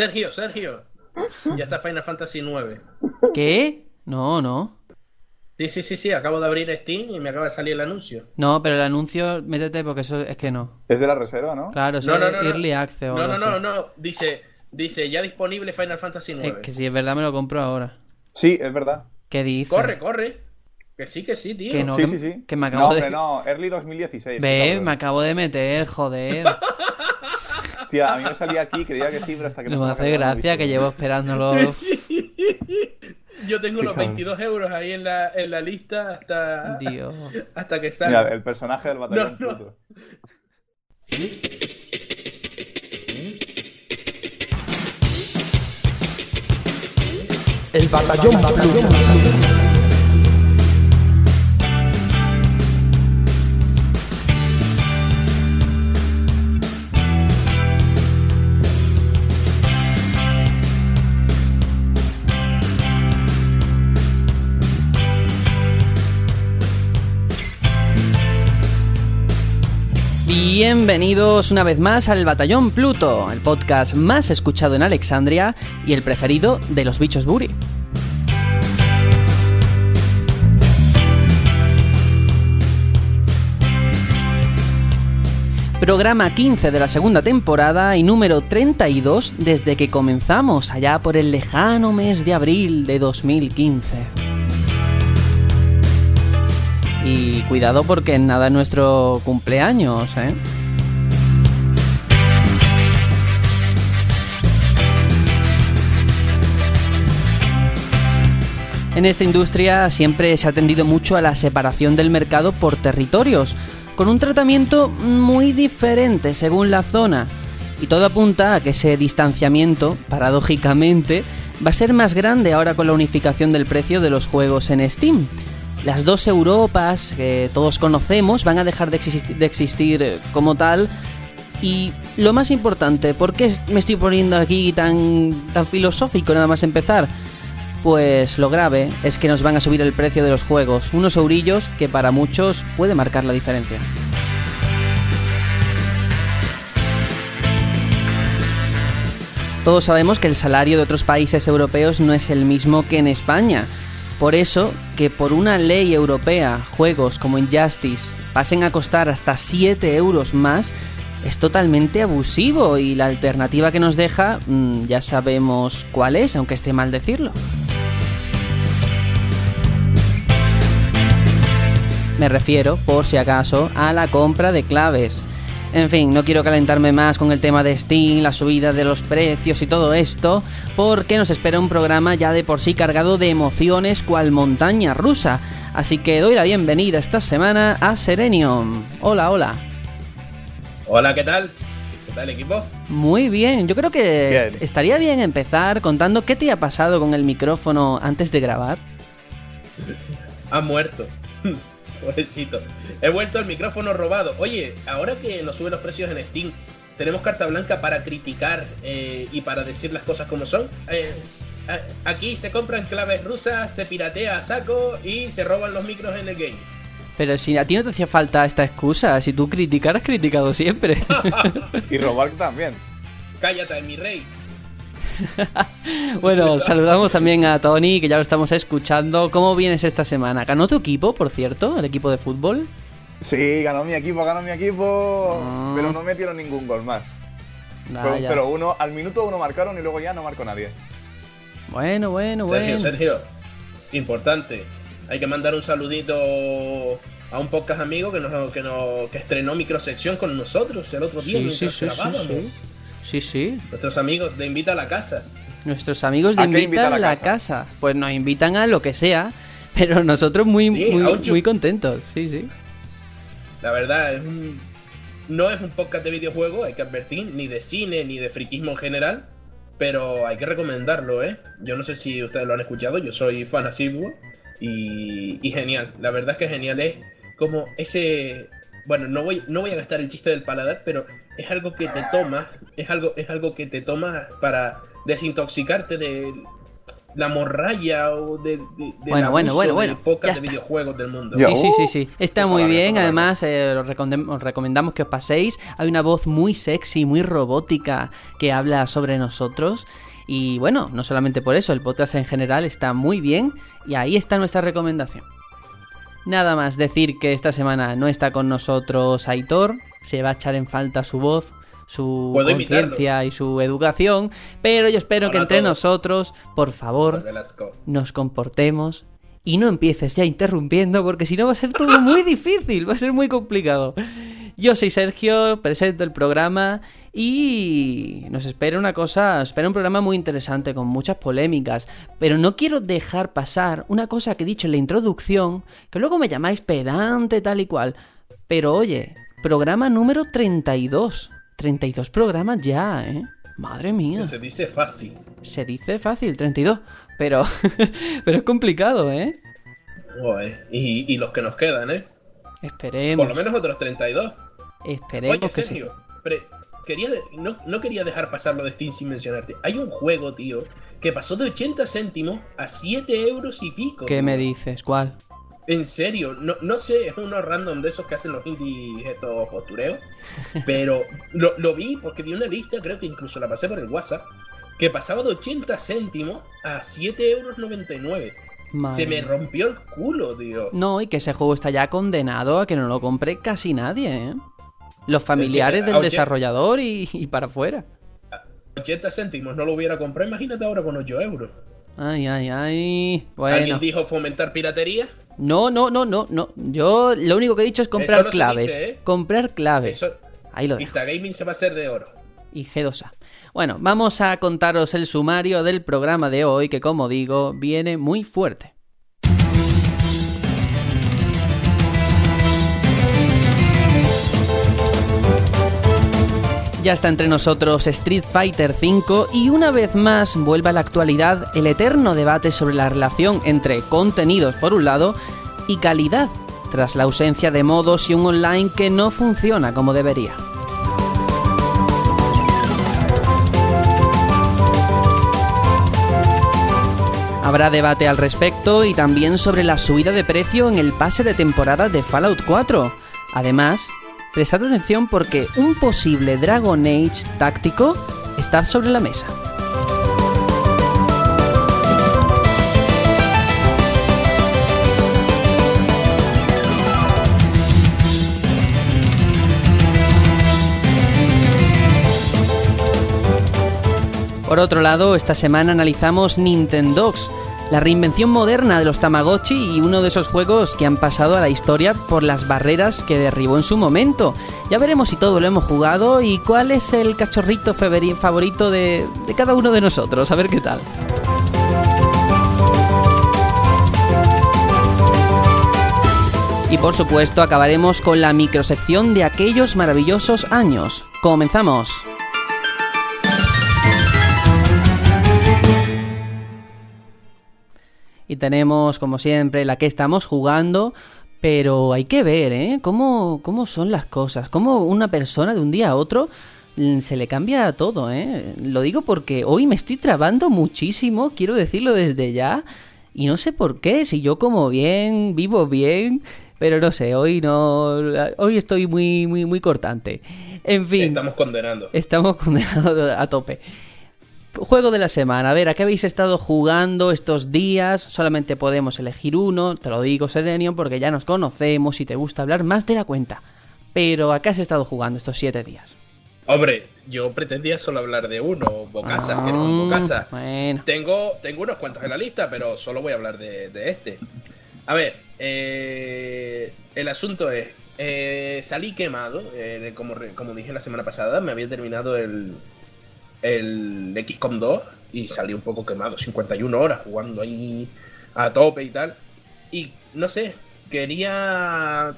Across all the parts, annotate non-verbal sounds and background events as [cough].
Sergio, Sergio. Ya está Final Fantasy 9. ¿Qué? No, no. Sí, sí, sí, sí. Acabo de abrir Steam y me acaba de salir el anuncio. No, pero el anuncio, métete porque eso es que no. Es de la reserva, ¿no? Claro, eso No, no, es no, no. Early Access o No, no, no, no. Dice, dice ya disponible Final Fantasy Es 9. que si es verdad me lo compro ahora. Sí, es verdad. ¿Qué dices? Corre, corre. Que sí, que sí, tío. Que no, sí, que, sí, sí. que me no, acabo hombre, de... no. Early 2016. Ve, me acabo de meter, joder. [laughs] Hostia, a mí me salía aquí, creía que sí, pero hasta que No se me ha hace gracia que llevo esperándolo. Yo tengo los cabrón. 22 euros ahí en la, en la lista hasta, Dios. hasta que salga. Mira, el personaje del batallón No, no. Pluto. El batallón Pluto. Bienvenidos una vez más al Batallón Pluto, el podcast más escuchado en Alexandria y el preferido de los bichos Buri. Programa 15 de la segunda temporada y número 32 desde que comenzamos allá por el lejano mes de abril de 2015. Y cuidado porque nada es nuestro cumpleaños, ¿eh? En esta industria siempre se ha tendido mucho a la separación del mercado por territorios, con un tratamiento muy diferente según la zona. Y todo apunta a que ese distanciamiento, paradójicamente, va a ser más grande ahora con la unificación del precio de los juegos en Steam. Las dos Europas que todos conocemos van a dejar de existi- de existir, eh, como tal. Y lo más importante, ¿por qué me estoy poniendo aquí tan, tan filosófico nada más empezar? Pues lo grave es que nos van a subir el precio de los juegos, unos eurillos que para muchos puede marcar la diferencia. Todos sabemos que el salario de otros países europeos no es el mismo que en España. Por eso, que por una ley europea juegos como Injustice pasen a costar hasta 7 euros más, es totalmente abusivo y la alternativa que nos deja mm, ya sabemos cuál es, aunque esté mal decirlo. Me refiero, por si acaso, a la compra de claves. En fin, no quiero calentarme más con el tema de Steam, la subida de los precios y todo esto, porque nos espera un programa ya de por sí cargado de emociones cual montaña rusa. Así que doy la bienvenida esta semana a Serenium. Hola, hola. Hola, ¿qué tal? ¿Qué tal, equipo? Muy bien, yo creo que Bien. estaría bien empezar contando qué te ha pasado con el micrófono antes de grabar. Ha muerto. Pobrecito. He vuelto al micrófono robado. Oye, ahora que nos suben los precios en Steam, tenemos carta blanca para criticar eh, y para decir las cosas como son. Eh, aquí se compran claves rusas, se piratea a saco y se roban los micros en el game. Pero si a ti no te hacía falta esta excusa, si tú criticar has criticado siempre. [laughs] Y robar también. Cállate, mi rey. [laughs] Bueno, saludamos también a Tony, que ya lo estamos escuchando. ¿Cómo vienes esta semana? ¿Ganó tu equipo, por cierto? ¿El equipo de fútbol? Sí, ganó mi equipo, ganó mi equipo. Ah. Pero no metieron ningún gol más. Fue un Vaya. 0-1. Al minuto uno marcaron y luego ya no marcó nadie. Bueno, bueno, Sergio, bueno. Sergio, importante. Hay que mandar un saludito a un podcast amigo que nos, que nos que estrenó microsección con nosotros el otro día Sí, sí, sí, sí. Sí, sí. Nuestros amigos de Invita a la Casa. Nuestros amigos de ¿A invita a la la casa? Pues nos invitan a lo que sea, [laughs] pero nosotros muy, Sí, muy, muy contentos. Sí, sí. La verdad, es un, no es un podcast de videojuegos, hay que advertir, ni de cine, ni de friquismo en general, pero hay que recomendarlo, ¿eh? Yo no sé si ustedes lo han escuchado, yo soy fan asiduo y, y genial. La verdad es que genial es como ese... Bueno, no voy, no voy a gastar el chiste del paladar, pero es algo que te tomas, es algo, es algo que te tomas para desintoxicarte de, la morralla o de, de, de Bueno, bueno, bueno, bueno, de está. videojuegos del mundo. Sí, sí, sí, sí. Está Por muy bien. Además, eh, os recomendamos que os paséis. Hay una voz muy sexy, muy robótica que habla sobre nosotros. Y bueno, no solamente por eso, el podcast en general está muy bien. Y ahí está nuestra recomendación. Nada más decir que esta semana no está con nosotros Aitor. Se va a echar en falta su voz, su conciencia y su educación. Pero yo espero Hola que entre nosotros, por favor, nos comportemos y no empieces ya interrumpiendo porque si no va a ser todo muy difícil, va a ser muy complicado. Yo soy Sergio, presento el programa y nos espera una cosa, espera un programa muy interesante con muchas polémicas, pero no quiero dejar pasar una cosa que he dicho en la introducción, que luego me llamáis pedante tal y cual, pero oye, programa número 32, 32 programas ya, ¿eh? Madre mía. Se dice fácil. Se dice fácil, 32. Pero, [laughs] pero es complicado, ¿eh? Joder. Y, y los que nos quedan, ¿eh? Esperemos. Por lo menos otros 32. Esperemos Oye, que. Sergio, quería de- no, no quería dejar pasar lo de Steam sin mencionarte. Hay un juego, tío, que pasó de 80 céntimos a 7 euros y pico. ¿Qué tío. me dices? ¿Cuál? En serio, no, no sé, es uno random de esos que hacen los indies estos postureos. [laughs] Pero lo, lo vi porque vi una lista, creo que incluso la pasé por el WhatsApp, que pasaba de 80 céntimos a 7 euros 99. Madre Se me rompió el culo, tío. No, y que ese juego está ya condenado a que no lo compre casi nadie, ¿eh? Los familiares Sí, del desarrollador y, y para afuera. 80 céntimos no lo hubiera comprado, imagínate ahora con 8 euros. Ay, ay, ay. ¿Alguien dijo fomentar piratería? No, no, no, no, no. Yo lo único que he dicho es comprar no claves. dice, ¿eh? Comprar claves. Eso- Ahí lo dejo. Instagaming se va a hacer de oro. y G2A. Bueno, vamos a contaros el sumario del programa de hoy que como digo viene muy fuerte. Ya está entre nosotros Street Fighter V y una vez más vuelve a la actualidad el eterno debate sobre la relación entre contenidos por un lado y calidad, tras la ausencia de modos y un online que no funciona como debería. Habrá debate al respecto y también sobre la subida de precio en el pase de temporada de Fallout 4. Además, prestad atención porque un posible Dragon Age táctico está sobre la mesa. Por otro lado, esta semana analizamos Nintendogs, la reinvención moderna de los Tamagotchi y uno de esos juegos que han pasado a la historia por las barreras que derribó en su momento. Ya veremos si todo lo hemos jugado y cuál es el cachorrito favorito de, de cada uno de nosotros. A ver qué tal. Y por supuesto acabaremos con la microsección de aquellos maravillosos años. Comenzamos. Y tenemos, como siempre, la que estamos jugando. Pero hay que ver, ¿eh? ¿Cómo, cómo son las cosas. Cómo una persona de un día a otro mm, se le cambia todo, ¿eh? Lo digo porque hoy me estoy trabando muchísimo, quiero decirlo desde ya. Y no sé por qué, si yo como bien, vivo bien, pero no sé, hoy no. Hoy estoy muy, muy, muy cortante. En fin. Estamos condenando. Estamos [laughs] condenados a tope. Juego de la semana. A ver, ¿a qué habéis estado jugando estos días? Solamente podemos elegir uno. Te lo digo, Serenion, porque ya nos conocemos y te gusta hablar más de la cuenta. Pero ¿a qué has estado jugando estos siete días? Hombre, yo pretendía solo hablar de uno, Bocasa, que no es Bocasa. Ah, Bueno. Tengo, tengo unos cuantos en la lista, pero solo voy a hablar de, de este. A ver, eh, el asunto es, eh, salí quemado, eh, como, como dije la semana pasada, me había terminado el, el XCOM 2 y salí un poco quemado, 51 horas jugando ahí a tope y tal. Y no sé, quería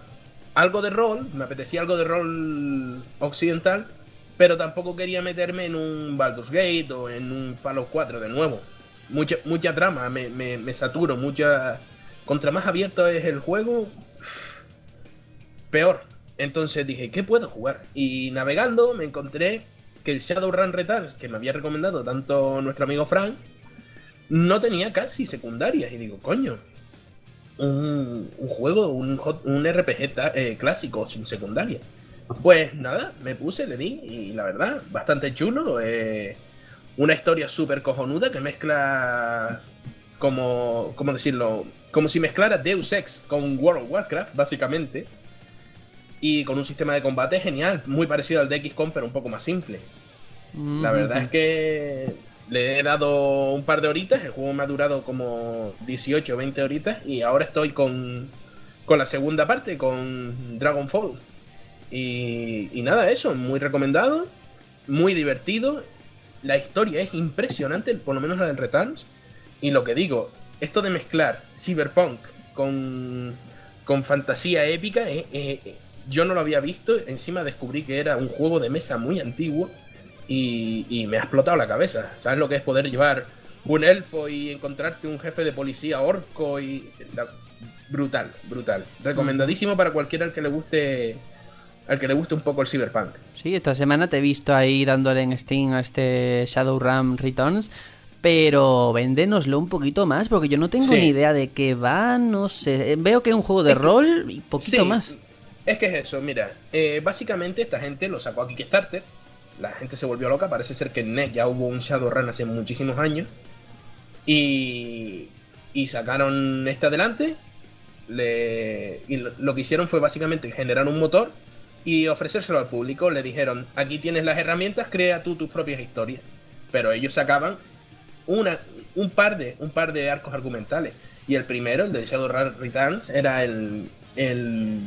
algo de rol, me apetecía algo de rol occidental, pero tampoco quería meterme en un Baldur's Gate o en un Fallout 4 de nuevo. Mucha, mucha trama, me, me, me saturo, mucha... Contra más abierto es el juego, peor. Entonces dije, ¿qué puedo jugar? Y navegando me encontré que el Shadowrun Returns, que me había recomendado tanto nuestro amigo Frank, no tenía casi secundarias. Y digo, coño, un, juego, un, un RPG eh, clásico sin secundaria. Pues nada, me puse, le di, y la verdad, bastante chulo. Eh, una historia súper cojonuda que mezcla, como, ¿cómo decirlo? Como si mezclara Deus Ex con World of Warcraft, básicamente. Y con un sistema de combate genial, muy parecido al de XCOM, pero un poco más simple. La verdad es que le he dado un par de horitas, el juego me ha durado como 18 o 20 horitas y ahora estoy con, con la segunda parte, con Dragonfall. Y, y nada, eso, muy recomendado, muy divertido. La historia es impresionante, por lo menos la del Returns. Y lo que digo, esto de mezclar Cyberpunk con, con fantasía épica, eh, yo no lo había visto. Encima descubrí que era un juego de mesa muy antiguo y, me ha explotado la cabeza. ¿Sabes lo que es poder llevar un elfo y encontrarte un jefe de policía orco? y Brutal, brutal. Recomendadísimo para cualquiera al que le guste al que le guste un poco el cyberpunk. Sí, esta semana te he visto ahí dándole en Steam a este Shadowrun Returns. Pero véndenoslo un poquito más, porque yo no tengo ni idea de qué va, no sé. Veo que es un juego de rol y poquito más. Es que es eso, mira. Eh, básicamente esta gente lo sacó a Kickstarter la gente se volvió loca. Parece ser que en ya hubo un Shadowrun hace muchísimos años. Y, y sacaron este adelante. y lo, que hicieron fue básicamente generar un motor y ofrecérselo al público. Le dijeron, aquí tienes las herramientas, crea tú tus propias historias. Pero ellos sacaban una, un, par de, un par de arcos argumentales. Y el primero, el de Shadowrun Returns, era el, el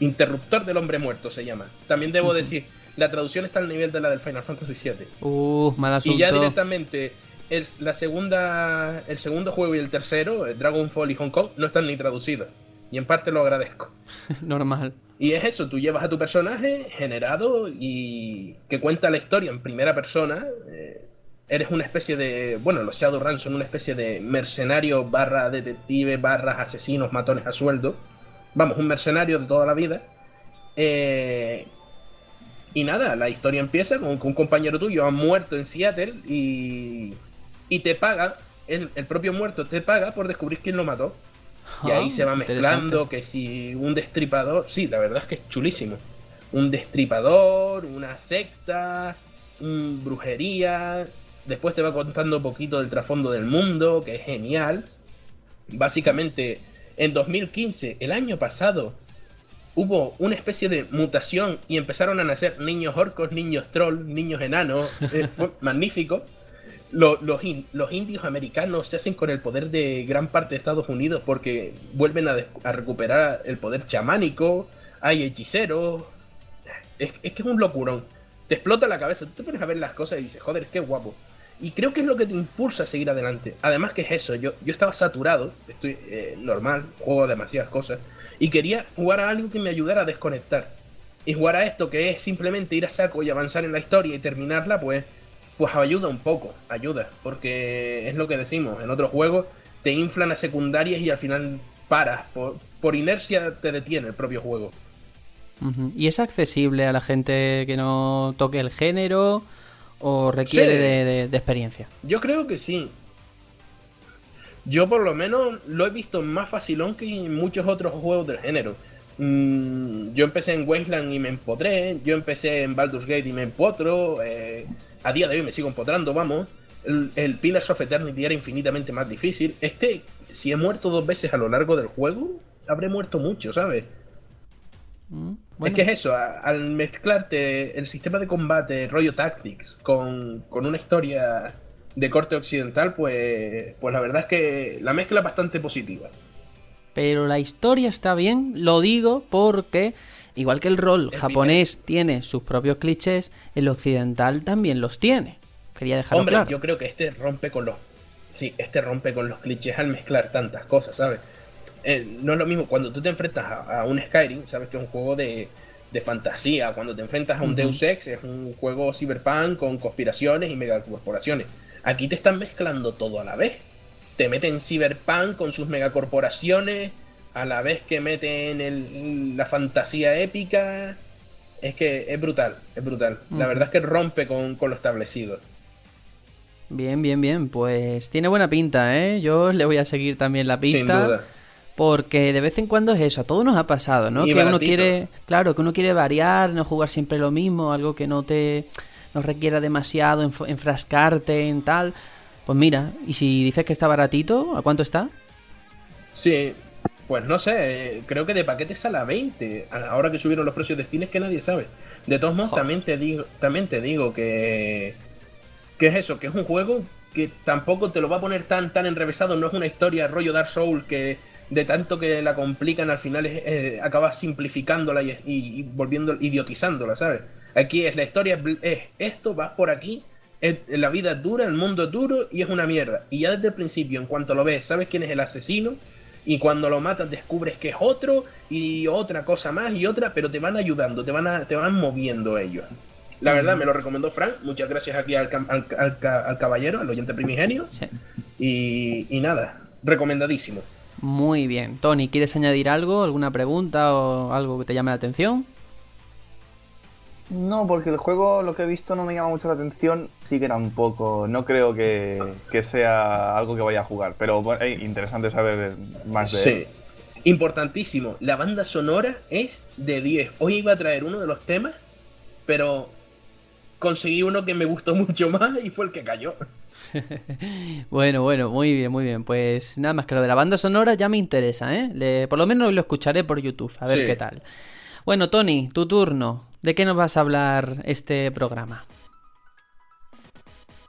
interruptor del hombre muerto, se llama. También debo decir la traducción está al nivel de la del Final Fantasy VII. Uh, mal asunto. Y ya directamente el, la segunda, el segundo juego y el tercero, eh, Dragonfall y Hong Kong, no están ni traducidos. Y en parte lo agradezco. [laughs] Normal. Y es eso, tú llevas a tu personaje generado y que cuenta la historia en primera persona. Eh, eres una especie de... Bueno, los Shadowrun son una especie de mercenario barra detective barra asesinos, matones a sueldo. Vamos, un mercenario de toda la vida. Eh, y nada, la historia empieza con que un compañero tuyo ha muerto en Seattle y, y te paga, el, propio muerto te paga por descubrir quién lo mató. y ahí ah, se va mezclando que si un destripador, sí, la verdad es que es chulísimo. Un destripador, una secta, un brujería. Después te va contando un poquito del trasfondo del mundo, que es genial. Básicamente, en 2015, el año pasado, hubo una especie de mutación y empezaron a nacer niños orcos, niños troll, niños enanos. [laughs] Eh, fue magnífico. Los, los, indios americanos se hacen con el poder de gran parte de Estados Unidos porque vuelven a, recuperar el poder chamánico. Hay hechiceros. Es, que es un locurón. Te explota la cabeza. Tú te pones a ver las cosas y dices, joder, qué guapo. Y creo que es lo que te impulsa a seguir adelante. Además que es eso, yo, yo estaba saturado, estoy eh, normal, juego demasiadas cosas y quería jugar a algo que me ayudara a desconectar. Y jugar a esto que es simplemente ir a saco y avanzar en la historia y terminarla, pues, pues ayuda un poco, ayuda, porque es lo que decimos, en otros juegos te inflan a secundarias y al final paras, por, inercia te detiene el propio juego. ¿Y es accesible a la gente que no toque el género o requiere de, experiencia? Yo creo que sí. Yo por lo menos lo he visto más facilón que en muchos otros juegos del género. Mm, yo empecé en Wasteland y me empodré. Yo empecé en Baldur's Gate y me empotro. Eh, a día de hoy me sigo empotrando, vamos. El, el, Pillars of Eternity era infinitamente más difícil. Este, si he muerto dos veces a lo largo del juego, habré muerto mucho, ¿sabes? Mm, es que es eso, al mezclarte el sistema de combate, rollo Tactics, con, con una historia de corte occidental, pues, pues la verdad es que la mezcla es bastante positiva. Pero la historia está bien, lo digo porque, igual que el rol japonés tiene sus propios clichés, el occidental también los tiene. Quería dejarlo Hombre, claro. yo creo que este rompe con los. Sí, este rompe con los clichés al mezclar tantas cosas, ¿sabes? Eh, no es lo mismo cuando tú te enfrentas a, un Skyrim, sabes que es un juego de, de fantasía. Cuando te enfrentas a un Deus Ex, es un juego cyberpunk con conspiraciones y megacorporaciones Aquí te están mezclando todo a la vez. Te meten Cyberpunk con sus megacorporaciones, a la vez que meten el, la fantasía épica. Es que es brutal, es brutal. La verdad es que rompe con, lo establecido. Bien, bien, bien. Pues tiene buena pinta, ¿eh? Yo le voy a seguir también la pista. Sin duda. Porque de vez en cuando es eso, a todos nos ha pasado, ¿no? Y que uno quiere, claro, que uno quiere variar, no jugar siempre lo mismo, algo que no te no requiera demasiado enfrascarte en tal. Pues mira, y si dices que está baratito, ¿a cuánto está? Sí, pues no sé, eh, creo que de paquete sale a 20. A- Ahora que subieron los precios de Steam es que nadie sabe. De todos modos, Joder. también te digo, también te digo que, que es eso, que es un juego que tampoco te lo va a poner tan, tan enrevesado. No es una historia rollo Dark Souls que de tanto que la complican al final es, eh, acaba simplificándola y, y, y volviendo idiotizándola, ¿sabes? Aquí es la historia es, esto, vas por aquí, es- la vida es dura, el mundo es duro y es una mierda. Y ya desde el principio, en cuanto lo ves, sabes quién es el asesino. Y cuando lo matas descubres que es otro y otra cosa más y otra, pero te van ayudando, te van, a- te van moviendo ellos. La verdad, me lo recomendó Frank. Muchas gracias aquí al, al, al al caballero, al oyente primigenio. Sí. Y, y nada, recomendadísimo. Muy bien. Tony, ¿quieres añadir algo? ¿Alguna pregunta o algo que te llame la atención? No, porque el juego, lo que he visto, no me llama mucho la atención. Sí que era un poco. No creo que, que sea algo que vaya a jugar. Pero bueno, eh, interesante saber más de Sí. él. Importantísimo. La banda sonora es de 10. Hoy iba a traer uno de los temas, pero conseguí uno que me gustó [laughs] mucho más y fue el que cayó. [laughs] Bueno, bueno, muy bien, muy bien. Pues nada más que lo de la banda sonora ya me interesa, ¿eh? Le- por lo menos lo escucharé por YouTube, a ver Sí. qué tal. Bueno, Tony, tu turno. ¿De qué nos vas a hablar este programa?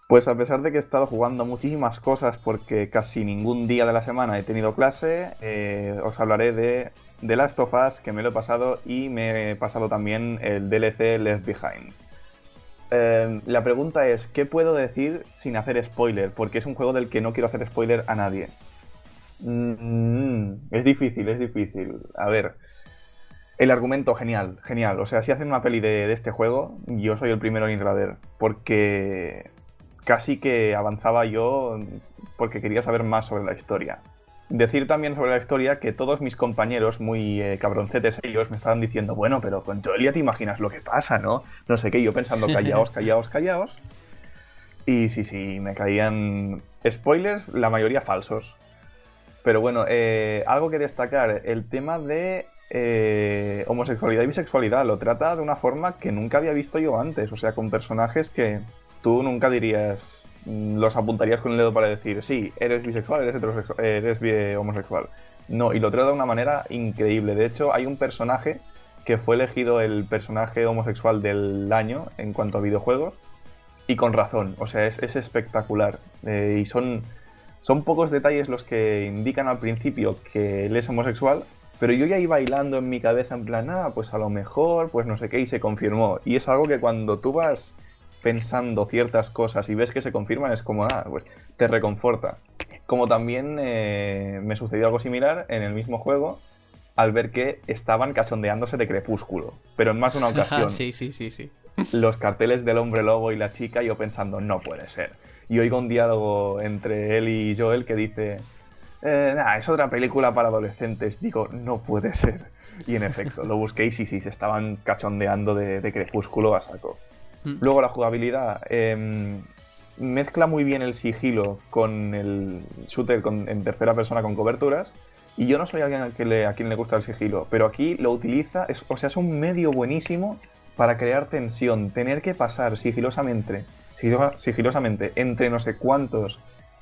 Pues a pesar de que he estado jugando muchísimas cosas porque casi ningún día de la semana he tenido clase, eh, os hablaré de The Last of Us, que me lo he pasado, y me he pasado también el DLC Left Behind. Eh, la pregunta es, ¿qué puedo decir sin hacer spoiler? Porque es un juego del que no quiero hacer spoiler a nadie. Mm, es difícil, es difícil. A ver. El argumento, genial, genial. O sea, si hacen una peli de, de este juego, yo soy el primero en ir a ver. Porque casi que avanzaba yo porque quería saber más sobre la historia. Decir también sobre la historia que todos mis compañeros, muy eh, cabroncetes ellos, me estaban diciendo, bueno, pero con Joel ya te imaginas lo que pasa, ¿no? No sé qué, yo pensando, callaos, callaos, callaos. Y sí, sí, me caían spoilers, la mayoría falsos. Pero bueno, eh, algo que destacar, el tema de eh, homosexualidad y bisexualidad lo trata de una forma que nunca había visto yo antes, o sea, con personajes que tú nunca dirías, los apuntarías con el dedo para decir, sí, eres bisexual, eres, heterosexual, eres homosexual. No, y lo trata de una manera increíble. De hecho, hay un personaje que fue elegido el personaje homosexual del año en cuanto a videojuegos, y con razón, o sea, es, es espectacular. Eh, y son, son pocos detalles los que indican al principio que él es homosexual, pero yo ya iba bailando en mi cabeza en plan, ah, pues a lo mejor, pues no sé qué, y se confirmó. Y es algo que cuando tú vas pensando ciertas cosas y ves que se confirman, es como, ah, pues te reconforta. Como también eh, me sucedió algo similar en el mismo juego al ver que estaban cachondeándose de crepúsculo, pero en más de una [laughs] ocasión sí, sí, sí, sí. los carteles del hombre lobo y la chica, yo pensando, no puede ser. Y oigo un diálogo entre él y Joel que dice, eh, nah, es otra película para adolescentes. Digo, no puede ser. Y en efecto, lo busqué y sí, sí, se estaban cachondeando de, de crepúsculo a saco. Luego la jugabilidad. em, mezcla muy bien el sigilo con el shooter con- en tercera persona con coberturas. Y yo no soy alguien a quien le, gusta el sigilo, pero aquí lo utiliza, es- o sea, es un medio buenísimo para crear tensión. Tener que pasar sigilosamente, sigilo- sigilosamente entre no sé cuántos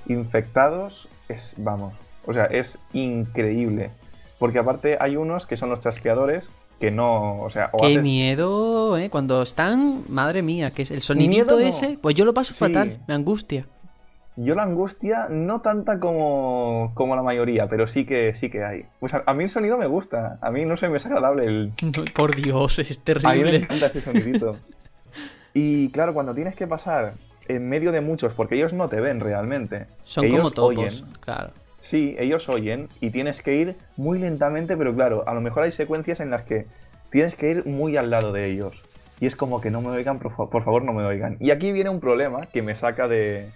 infectados es, vamos, o sea, es increíble. Porque aparte hay unos que son los chasqueadores que no, o sea, o Qué haces- miedo, ¿eh? Cuando están, madre mía, que es el sonidito Miedo ese, pues yo lo paso Sí. fatal, me angustia. Yo la angustia no tanta como, como la mayoría, pero sí que sí que hay. Pues a, a mí el sonido me gusta, a mí no sé, me es agradable el... [laughs] Por Dios, es A mí me terrible. encanta ese sonidito. [laughs] Y claro, cuando tienes que pasar en medio de muchos, porque ellos no te ven realmente. Son ellos como topos, oyen. claro. Sí, ellos oyen y tienes que ir muy lentamente, pero claro, a lo mejor hay secuencias en las que tienes que ir muy al lado de ellos. Y es como que no me oigan, por, fa- por favor, no me oigan. Y aquí viene un problema que me saca de,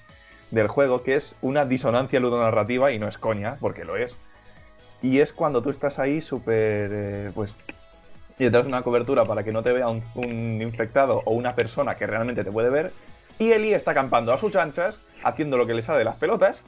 del juego, que es una disonancia ludonarrativa, y no es coña, porque lo es. Y es cuando tú estás ahí súper, eh, pues, y detrás de una cobertura para que no te vea un, un infectado o una persona que realmente te puede ver, y Eli está acampando a sus anchas haciendo lo que le sale de las pelotas.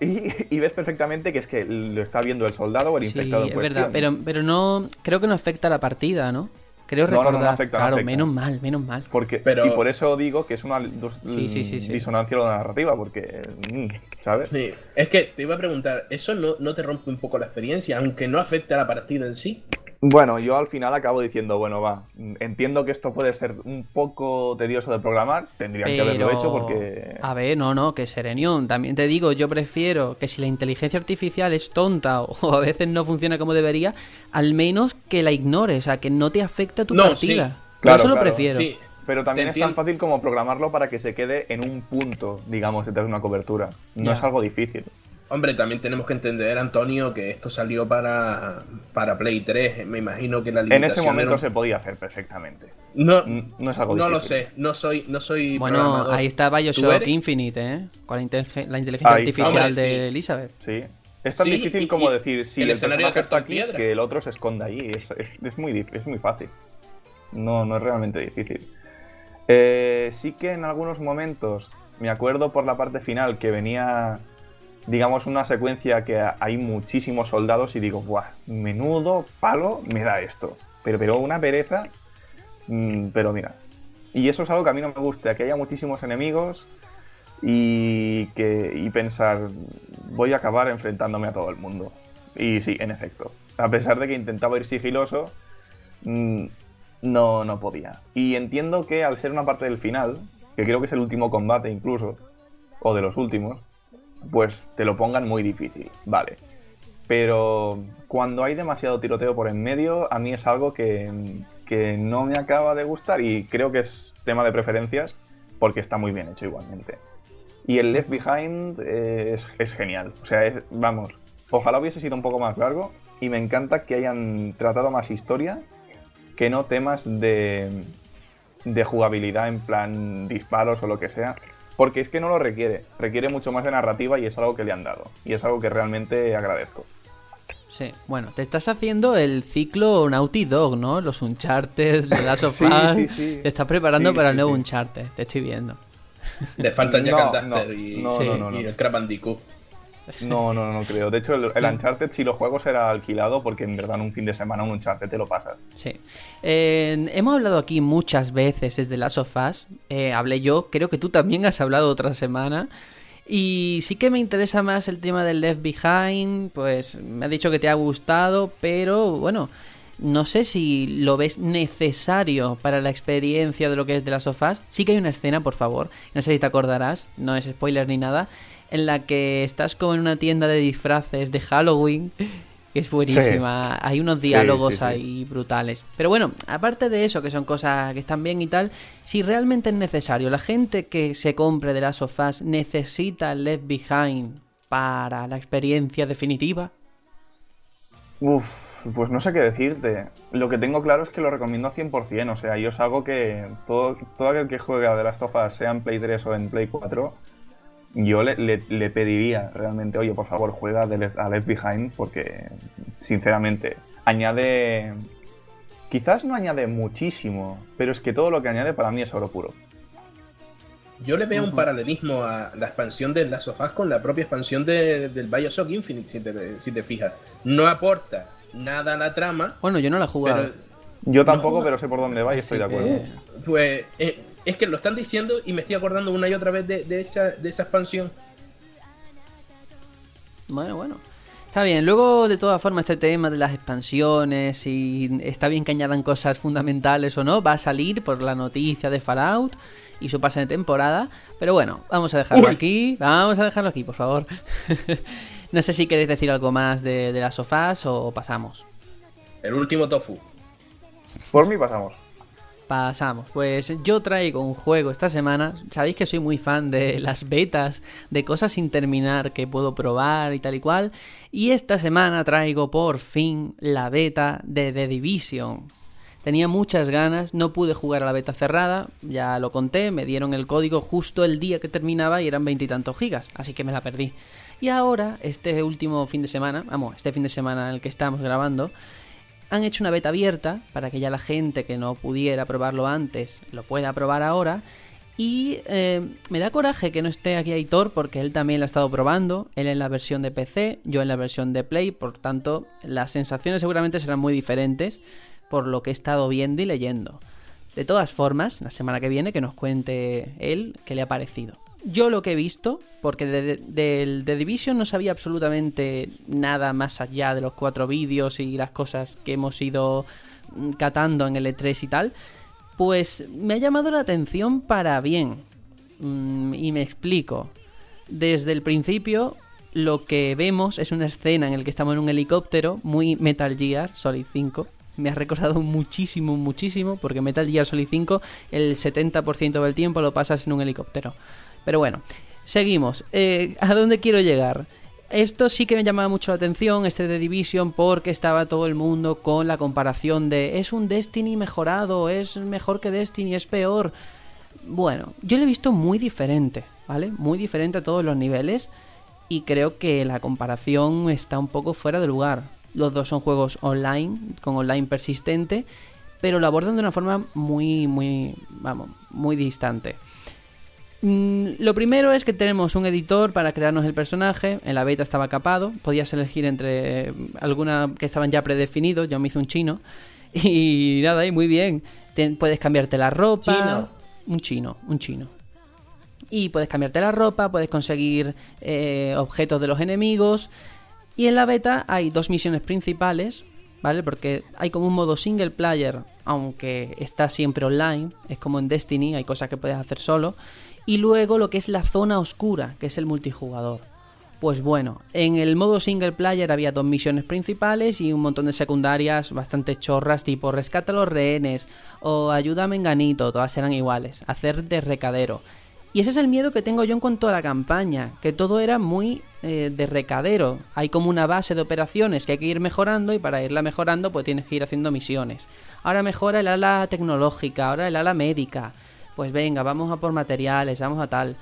Y, ves perfectamente que es que lo está viendo el soldado o el infectado. Sí, es verdad, pero, pero no. Creo que no afecta a la partida, ¿no? Creo recordar. No, no, afecta, claro, menos mal, menos mal. Porque, Y por eso digo que es una disonancia la narrativa, porque. Mm, ¿Sabes? Sí. Es que te iba a preguntar, ¿eso no, no te rompe un poco la experiencia, aunque no afecte a la partida en sí? Bueno, yo al final acabo diciendo, bueno, va, entiendo que esto puede ser un poco tedioso de programar, tendrían que haberlo hecho porque... A ver, no, no, que Serenion, también te digo, yo prefiero que si la inteligencia artificial es tonta [laughs] o a veces no funciona como debería, al menos que la ignores, o sea, que no te afecte a tu partida. Claro, eso lo prefiero. Sí. Pero también es tan fácil como programarlo para que se quede en un punto, digamos, detrás de una cobertura. No es algo difícil. Hombre, también tenemos que entender, Antonio, que esto salió para, para Play 3. Me imagino que la En ese momento se podía hacer perfectamente. No, no es algo No lo sé, no soy, no soy Bueno, ahí está Bioshock Infinite, ¿eh? Con la, inteligencia artificial de Elizabeth. Sí. Es tan difícil como decir, si el, escenario está aquí, que el otro se esconda allí. Es, es, muy, es muy fácil. No, no es realmente difícil. Eh, sí que en algunos momentos, me acuerdo por la parte final que venía digamos, una secuencia que hay muchísimos soldados y digo, ¡buah! Menudo palo me da esto. Pero, pero una pereza. Mm, pero mira. Y eso es algo que a mí no me gusta, que haya muchísimos enemigos y, que, y pensar, voy a acabar enfrentándome a todo el mundo. Y sí, en efecto. A pesar de que intentaba ir sigiloso, mm, no, no podía. Y entiendo que al ser una parte del final, que creo que es el último combate incluso, o de los últimos, pues te lo pongan muy difícil, vale. Pero cuando hay demasiado tiroteo por en medio, a mí es algo que, no me acaba de gustar y creo que es tema de preferencias porque está muy bien hecho igualmente. Y el Left Behind eh, es, genial. O sea, vamos, ojalá hubiese sido un poco más largo y me encanta que hayan tratado más historia que no temas de, de jugabilidad en plan disparos o lo que sea porque es que no lo requiere, requiere mucho más de narrativa y es algo que le han dado. Y es algo que realmente agradezco. Sí, bueno, te estás haciendo el ciclo Naughty Dog, ¿no? Los Uncharted, The Last of [laughs] Us. sí, sí, Te estás preparando para el nuevo Uncharted, te estoy viendo. Le faltan ya no, y, y, el Crab Bandicoot. No, no, no creo. De hecho, el, Uncharted, si lo juego, será alquilado porque en verdad en un fin de semana un Uncharted te lo pasas. Sí. hemos hablado aquí muchas veces desde Last of Us. Eh, hablé yo, creo que tú también has hablado otra semana. Y sí que me interesa más el tema del Left Behind. Pues me ha dicho que te ha gustado, pero bueno. No sé si lo ves necesario para la experiencia de lo que es de las sofás. Sí que hay una escena, por favor. No sé si te acordarás, no es spoiler ni nada en la que estás como en una tienda de disfraces de Halloween. Que es buenísima. Hay unos diálogos ahí brutales. Pero bueno, aparte de eso, que son cosas que están bien y tal, si realmente es necesario, la gente que se compre de las sofás necesita Left Behind para la experiencia definitiva. Uf, pues no sé qué decirte. Lo que tengo claro es que lo recomiendo 100%. O sea, yo os hago que todo, todo aquel que juegue a The Last of Us, sea en Play 3 o en Play 4, yo le, pediría realmente, oye, por favor, juega a Left Behind porque, sinceramente, añade... Quizás no añade muchísimo, pero es que todo lo que añade para mí es oro puro. Yo le veo un paralelismo a la expansión de Last of Us con la propia expansión del Bioshock Infinite, si te, si te, fijas. No aporta nada a la trama. Bueno, yo no la he jugado. yo tampoco, pero sé por dónde va y estoy de acuerdo. Pues eh, es que lo están diciendo y me estoy acordando una y otra vez de, esa, de esa expansión. Bueno, bueno. Está bien, luego de todas formas este tema de las expansiones, si está bien que añadan cosas fundamentales o no, va a salir por la noticia de Fallout y su pase de temporada. Pero bueno, vamos a dejarlo aquí, vamos a dejarlo aquí, por favor. [laughs] no sé si queréis decir algo más de, de las sofás o pasamos. El último tofu. Por mí pasamos. Pasamos. Pues yo traigo un juego esta semana. Sabéis que soy muy fan de las betas, de cosas sin terminar que puedo probar y tal y cual. Y esta semana traigo por fin la beta de The Division. Tenía muchas ganas, no pude jugar a la beta cerrada, ya lo conté, me dieron el código justo el día que terminaba y eran veintitantos gigas, así que me la perdí. Y ahora, este último fin de semana, vamos, este fin de semana en el que estamos grabando, han hecho una beta abierta para que ya la gente que no pudiera probarlo antes lo pueda probar ahora. Y eh, me da coraje que no esté aquí Aitor porque él también lo ha estado probando, él en la versión de PC, yo en la versión de Play, por tanto las sensaciones seguramente serán muy diferentes por lo que he estado viendo y leyendo. De todas formas, la semana que viene que nos cuente él qué le ha parecido. Yo lo que he visto, porque de, de, Division no sabía absolutamente nada más allá de los cuatro vídeos y las cosas que hemos ido mm, catando en el E3 y tal, pues me ha llamado la atención para bien. Mm, y me explico. Desde el principio, lo que vemos es una escena en la que estamos en un helicóptero, muy Metal Gear Solid 5. Me ha recordado muchísimo, muchísimo, porque Metal Gear Solid 5 el 70% del tiempo lo pasas en un helicóptero. Pero bueno, seguimos. Eh, ¿A dónde quiero llegar? Esto sí que me llamaba mucho la atención, este de Division, porque estaba todo el mundo con la comparación de es un Destiny mejorado, es mejor que Destiny, es peor. Bueno, yo lo he visto muy diferente, ¿vale? Muy diferente a todos los niveles y creo que la comparación está un poco fuera de lugar. Los dos son juegos online, con online persistente, pero lo abordan de una forma muy, muy, vamos, muy distante. Mm, lo primero es que tenemos un editor para crearnos el personaje. En la beta estaba capado. Podías elegir entre alguna que estaban ya predefinidos. Yo me hice un chino. [laughs] Y nada, y muy bien. puedes cambiarte la ropa. Un chino, un chino. Y puedes cambiarte la ropa, puedes conseguir eh, objetos de los enemigos. Y en la beta hay dos misiones principales, ¿vale? Porque hay como un modo single player, aunque está siempre online. Es como en Destiny, hay cosas que puedes hacer solo y luego lo que es la zona oscura, que es el multijugador. Pues bueno, en el modo single player había dos misiones principales y un montón de secundarias bastante chorras, tipo rescata a los rehenes o ayúdame en ganito, todas eran iguales, hacer de recadero. Y ese es el miedo que tengo yo en cuanto a la campaña, que todo era muy eh, de recadero. Hay como una base de operaciones que hay que ir mejorando y para irla mejorando pues tienes que ir haciendo misiones. Ahora mejora el ala tecnológica, ahora el ala médica pues venga, vamos a por materiales, vamos a tal.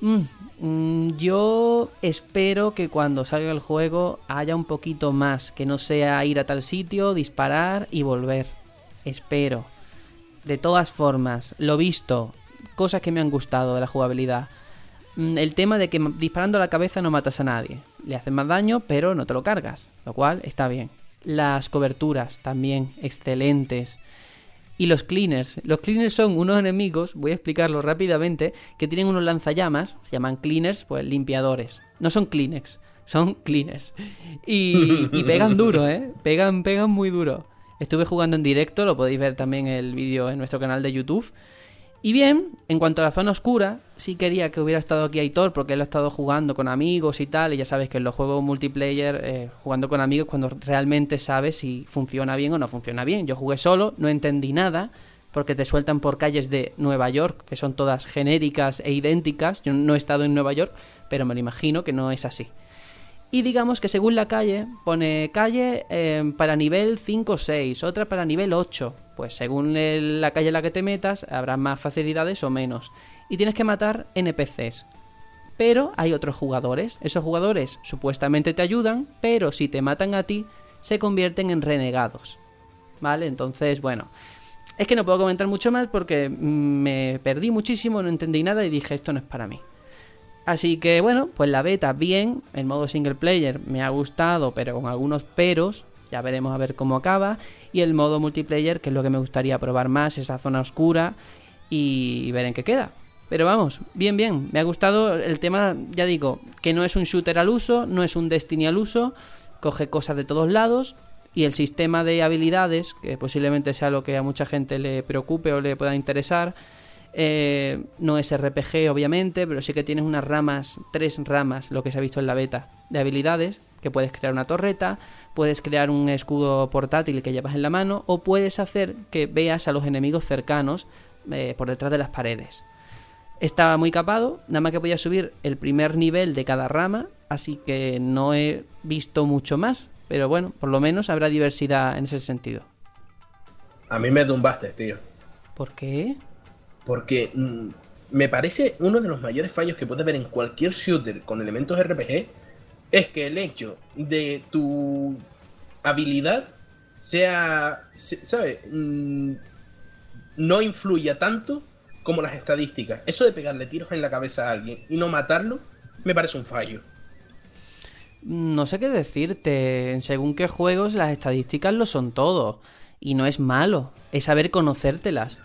Mm, mm, yo espero que cuando salga el juego haya un poquito más, que no sea ir a tal sitio, disparar y volver. Espero. De todas formas, lo visto, cosas que me han gustado de la jugabilidad. Mm, el tema de que disparando a la cabeza no matas a nadie. Le haces más daño, pero no te lo cargas, lo cual está bien. Las coberturas también excelentes. Y los cleaners. Los cleaners son unos enemigos, voy a explicarlo rápidamente, que tienen unos lanzallamas, se llaman cleaners, pues limpiadores. No son Kleenex, son cleaners. Y, y [laughs] pegan duro, ¿eh? Pegan, pegan muy duro. Estuve jugando en directo, lo podéis ver también en el vídeo en nuestro canal de YouTube. Y bien, en cuanto a la zona oscura, sí quería que hubiera estado aquí Aitor, porque él ha estado jugando con amigos y tal, y ya sabes que en los juegos multiplayer, eh, jugando con amigos, cuando realmente sabes si funciona bien o no funciona bien. Yo jugué solo, no entendí nada, porque te sueltan por calles de Nueva York, que son todas genéricas e idénticas. Yo no he estado en Nueva York, pero me lo imagino que no es así. Y digamos que según la calle, pone calle em, para nivel 5 o 6, otra para nivel 8. Pues según la calle en la que te metas, habrá más facilidades o menos. Y tienes que matar NPCs. Pero hay otros jugadores. Esos jugadores supuestamente te ayudan, pero si te matan a ti, se convierten en renegados. ¿Vale? Entonces, bueno. Es que no puedo comentar mucho más porque me perdí muchísimo, no entendí nada y dije, esto no es para mí. Así que bueno, pues la beta bien, el modo single player me ha gustado, pero con algunos peros, ya veremos a ver cómo acaba, y el modo multiplayer, que es lo que me gustaría probar más, esa zona oscura, y ver en qué queda. Pero vamos, bien, bien, me ha gustado el tema, ya digo, que no es un shooter al uso, no es un Destiny al uso, coge cosas de todos lados, y el sistema de habilidades, que posiblemente sea lo que a mucha gente le preocupe o le pueda interesar, eh, no es RPG, obviamente, pero sí que tienes unas ramas, tres ramas, lo que se ha visto en la beta, de habilidades, que puedes crear una torreta, puedes crear un escudo portátil que llevas en la mano, o puedes hacer que veas a los enemigos cercanos eh, por detrás de las paredes. Estaba muy capado, nada más que podía subir el primer nivel de cada rama, así que no he visto mucho más, pero bueno, por lo menos habrá diversidad en ese sentido. A mí me tumbaste, tío. ¿Por qué? Porque mm, me parece uno de los mayores fallos que puedes ver en cualquier shooter con elementos RPG es que el hecho de tu habilidad sea, ¿sabes? Mm, no influya tanto como las estadísticas. Eso de pegarle tiros en la cabeza a alguien y no matarlo, me parece un fallo. No sé qué decirte. Según qué juegos, las estadísticas lo son todo. Y no es malo, es saber conocértelas.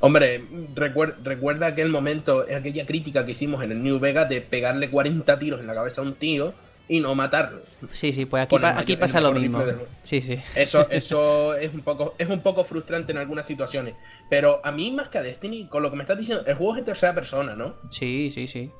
Hombre, recuerda, aquel momento, aquella crítica que hicimos en el New Vegas de pegarle 40 tiros en la cabeza a un tío y no matarlo. Sí, sí, pues aquí, aquí pasa lo mismo. Sí, sí. Eso, [laughs] eso es un poco, es un poco frustrante en algunas situaciones. Pero a mí, más que a Destiny, con lo que me estás diciendo, el juego es en tercera persona, ¿no? Sí, sí, sí.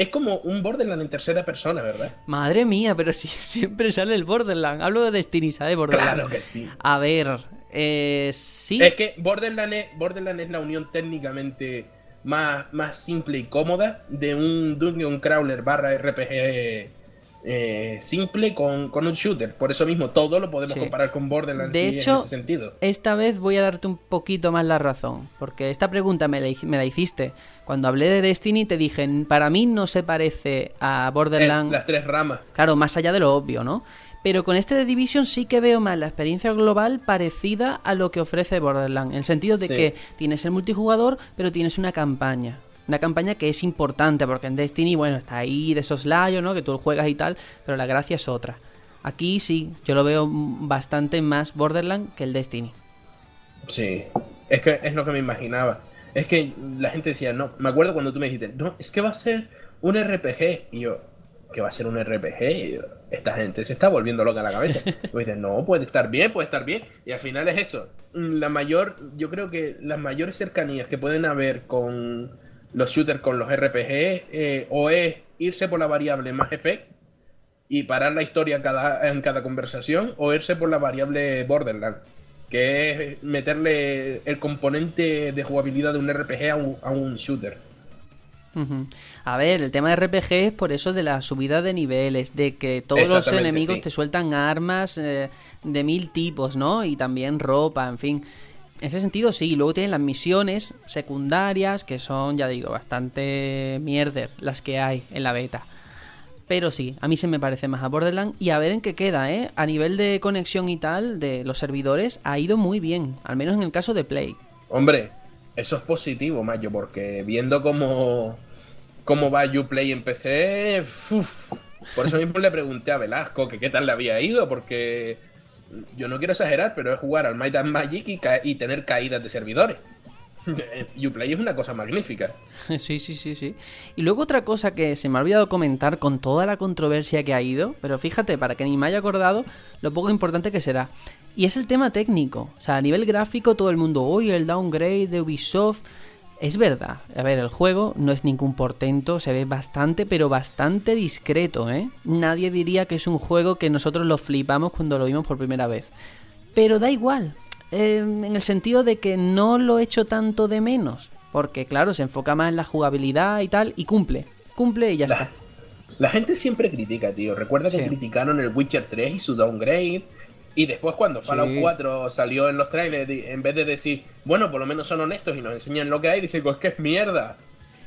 Es como un Borderland en tercera persona, ¿verdad? Madre mía, pero si [laughs] siempre sale el Borderland. Hablo de Destiny, ¿sabes? Borderland. Claro que sí. A ver, eh, sí. Es que Borderland es, Borderland es la unión técnicamente más, más simple y cómoda de un Dungeon Crawler barra RPG eh, simple con, un shooter. Por eso mismo, todo lo podemos comparar con Borderlands de hecho, en ese sentido. Esta vez voy a darte un poquito más la razón. Porque esta pregunta me la, me la hiciste. Cuando hablé de Destiny, te dije: Para mí no se parece a Borderlands. las tres ramas. Claro, más allá de lo obvio, ¿no? Pero con este de Division sí que veo más la experiencia global parecida a lo que ofrece Borderlands. En el sentido de que tienes el multijugador, pero tienes una campaña. Una campaña que es importante, porque en Destiny, bueno, está ahí de soslayo, ¿no? Que tú juegas y tal, pero la gracia es otra. Aquí sí, yo lo veo bastante más Borderland que el Destiny. Sí, es que es lo que me imaginaba. Es que la gente decía, no, me acuerdo cuando tú me dijiste, no, es que va a ser un RPG. Y yo, que va a ser un RPG. Y esta gente se está volviendo loca a la cabeza. [laughs] Y dices, no, puede estar bien, puede estar bien. Y al final es eso. La mayor, yo creo que las mayores cercanías que pueden haber con los shooters con los RPG, eh, o es irse por la variable más effect y parar la historia en cada, en cada conversación, o irse por la variable Borderland, que es meterle el componente de jugabilidad de un RPG a un, shooter. A ver, el tema de RPG es por eso de la subida de niveles, de que todos los enemigos te sueltan armas eh, de mil tipos, ¿no? Y también ropa, en fin. En ese sentido, sí. Luego tienen las misiones secundarias, que son, ya digo, bastante mierder las que hay en la beta. Pero sí, a mí se me parece más a Borderlands. Y a ver en qué queda, ¿eh? A nivel de conexión y tal, de los servidores, ha ido muy bien. Al menos en el caso de Play. Hombre, eso es positivo, Mayo, porque viendo cómo, cómo va Uplay en PC, por eso mismo le pregunté a Velasco que qué tal le había ido, porque yo no quiero exagerar, pero es jugar al Might and Magic y, tener caídas de servidores. [laughs] Uplay es una cosa magnífica. [laughs] Sí, sí, sí, sí. Y luego otra cosa que se me ha olvidado comentar con toda la controversia que ha ido, pero fíjate, para que ni me haya acordado lo poco importante que será. Y es el tema técnico. O sea, a nivel gráfico todo el mundo, oye, el downgrade de Ubisoft es verdad, a ver, el juego no es ningún portento, se ve bastante, pero bastante discreto, ¿eh? Nadie diría que es un juego que nosotros lo flipamos cuando lo vimos por primera vez. Pero da igual, em, en el sentido de que no lo he hecho tanto de menos, porque claro, se enfoca más en la jugabilidad y tal, y cumple, cumple y ya está. La gente siempre critica, tío. Recuerda que criticaron el Witcher 3 y su downgrade y después cuando Fallout 4 salió en los trailers, en vez de decir, bueno, por lo menos son honestos y nos enseñan lo que hay, dicen, pues que es mierda.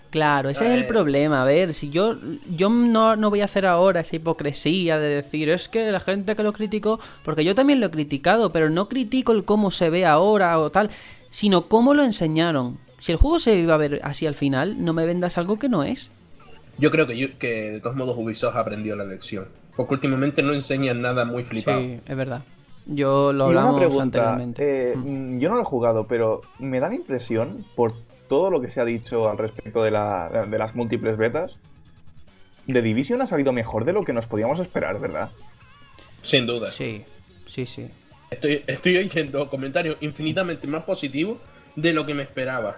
Claro, ese es el problema. A ver, si yo, yo no, no voy a hacer ahora esa hipocresía de decir, es que la gente que lo criticó, porque yo también lo he criticado, pero no critico el cómo se ve ahora o tal, sino cómo lo enseñaron. Si el juego se iba a ver así al final, no me vendas algo que no es. Yo creo que, que de todos modos Ubisoft aprendió la lección. Porque últimamente no enseñan nada muy flipado. Sí, es verdad. Yo lo hablamos anteriormente. Eh, mm. Yo no lo he jugado, pero me da la impresión, por todo lo que se ha dicho al respecto de, la, de las múltiples betas, The Division ha salido mejor de lo que nos podíamos esperar, ¿verdad? Sin duda. Sí, sí, sí. Estoy, estoy oyendo comentarios infinitamente más positivos de lo que me esperaba.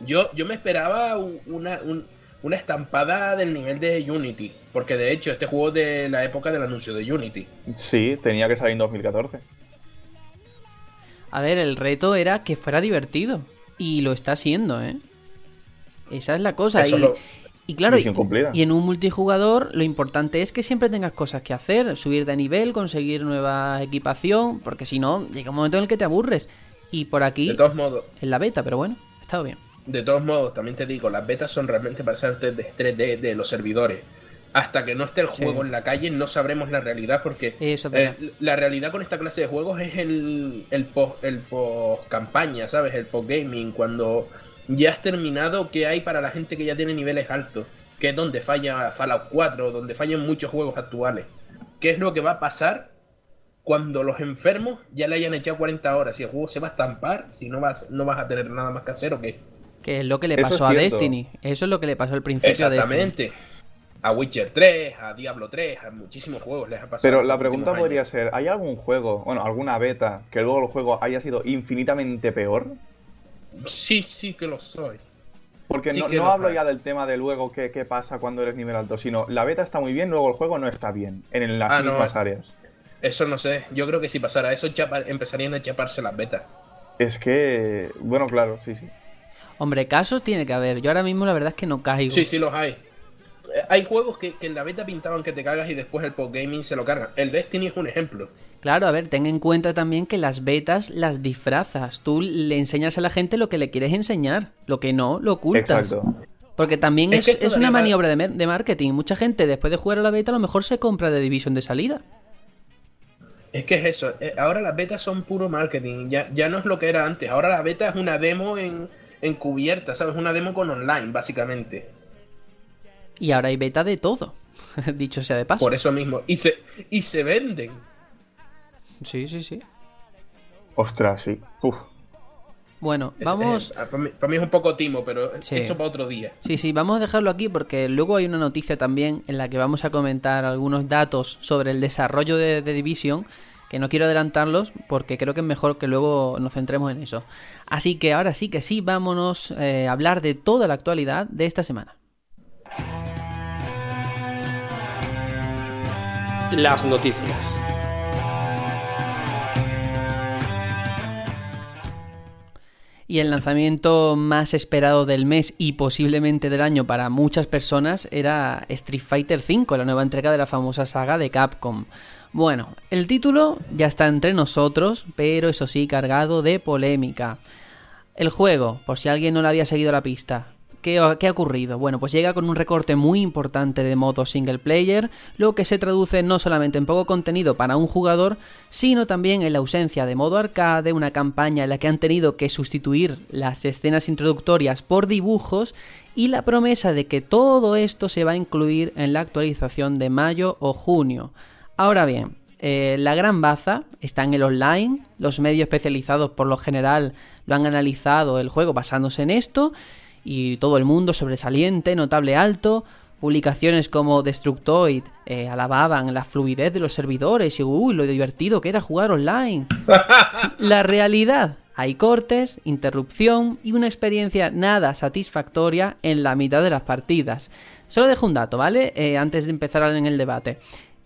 Yo, yo me esperaba una, una estampada del nivel de Unity. Porque de hecho, este juego es de la época del anuncio de Unity. Sí, tenía que salir en 2014. A ver, el reto era que fuera divertido. Y lo está siendo, ¿eh? Esa es la cosa. y, claro, y, en un multijugador lo importante es que siempre tengas cosas que hacer, subir de nivel, conseguir nueva equipación, porque si no, llega un momento en el que te aburres. Y por aquí, de todos modos, en la beta, pero bueno, ha estado bien. De todos modos, también te digo, las betas son realmente para hacer 3D de los servidores. Hasta que no esté el juego en la calle no sabremos la realidad porque eh, la realidad con esta clase de juegos es el, el post el post campaña, ¿sabes? El post gaming cuando ya has terminado qué hay para la gente que ya tiene niveles altos, que es donde falla Fallout 4, donde fallan muchos juegos actuales. ¿Qué es lo que va a pasar cuando los enfermos ya le hayan echado 40 horas? Si el juego se va a estampar, si no vas no vas a tener nada más que hacer o qué. Que es lo que le pasó a Destiny. Eso es lo que le pasó al principio Exactamente a Witcher 3, a Diablo 3, a muchísimos juegos les ha pasado. Pero la pregunta podría ser, ¿hay algún juego, bueno, alguna beta, que luego el juego haya sido infinitamente peor? Sí, sí que lo soy. Porque no, hablo ya del tema de luego qué, pasa cuando eres nivel alto, sino la beta está muy bien, luego el juego no está bien en las ah, mismas áreas. Eso no sé, yo creo que si pasara eso empezarían a chaparse las betas. Es que, bueno, claro, sí, sí. Hombre, casos tiene que haber. Yo ahora mismo la verdad es que no caigo. Sí, sí los hay hay juegos que, en la beta pintaban que te cagas y después el postgaming se lo cargan. El Destiny es un ejemplo. Claro, a ver, ten en cuenta también que las betas las disfrazas. Tú le enseñas a la gente lo que le quieres enseñar, lo que no, lo ocultas. Exacto. Porque también es, una maniobra de, marketing. Mucha gente después de jugar a la beta a lo mejor se compra de Division de salida. Es que es eso. Eh, ahora las betas son puro marketing. Ya, ya no es lo que era antes. Ahora la beta es una demo en, en cubierta, ¿sabes? Una demo con online, básicamente. Y ahora hay beta de todo, [laughs] dicho sea de paso. Por eso mismo. Y se, y se venden. Sí, sí, sí. Ostras, sí. Uf. Bueno, vamos. para, mí, es un poco timo, pero eso para otro día. Sí, sí, vamos a dejarlo aquí porque luego hay una noticia también en la que vamos a comentar algunos datos sobre el desarrollo de, Division. Que no quiero adelantarlos porque creo que es mejor que luego nos centremos en eso. Así que ahora sí que sí, vámonos eh, a hablar de toda la actualidad de esta semana. Las noticias. Y el lanzamiento más esperado del mes y posiblemente del año para muchas personas era Street Fighter V, la nueva entrega de la famosa saga de Capcom. Bueno, el título ya está entre nosotros, pero eso sí, cargado de polémica. El juego, por si alguien no le había seguido la pista, ¿Qué, ha ocurrido? Bueno, pues llega con un recorte muy importante de modo single player, lo que se traduce no solamente en poco contenido para un jugador, sino también en la ausencia de modo arcade, una campaña en la que han tenido que sustituir las escenas introductorias por dibujos y la promesa de que todo esto se va a incluir en la actualización de mayo o junio. Ahora bien, eh, la gran baza está en el online, los medios especializados por lo general lo han analizado el juego basándose en esto y todo el mundo sobresaliente, notable alto. Publicaciones como Destructoid eh, alababan la fluidez de los servidores y uy, lo divertido que era jugar online. [laughs] la realidad, hay cortes, interrupción y una experiencia nada satisfactoria en la mitad de las partidas. Solo dejo un dato, ¿vale? Eh, antes de empezar en el debate.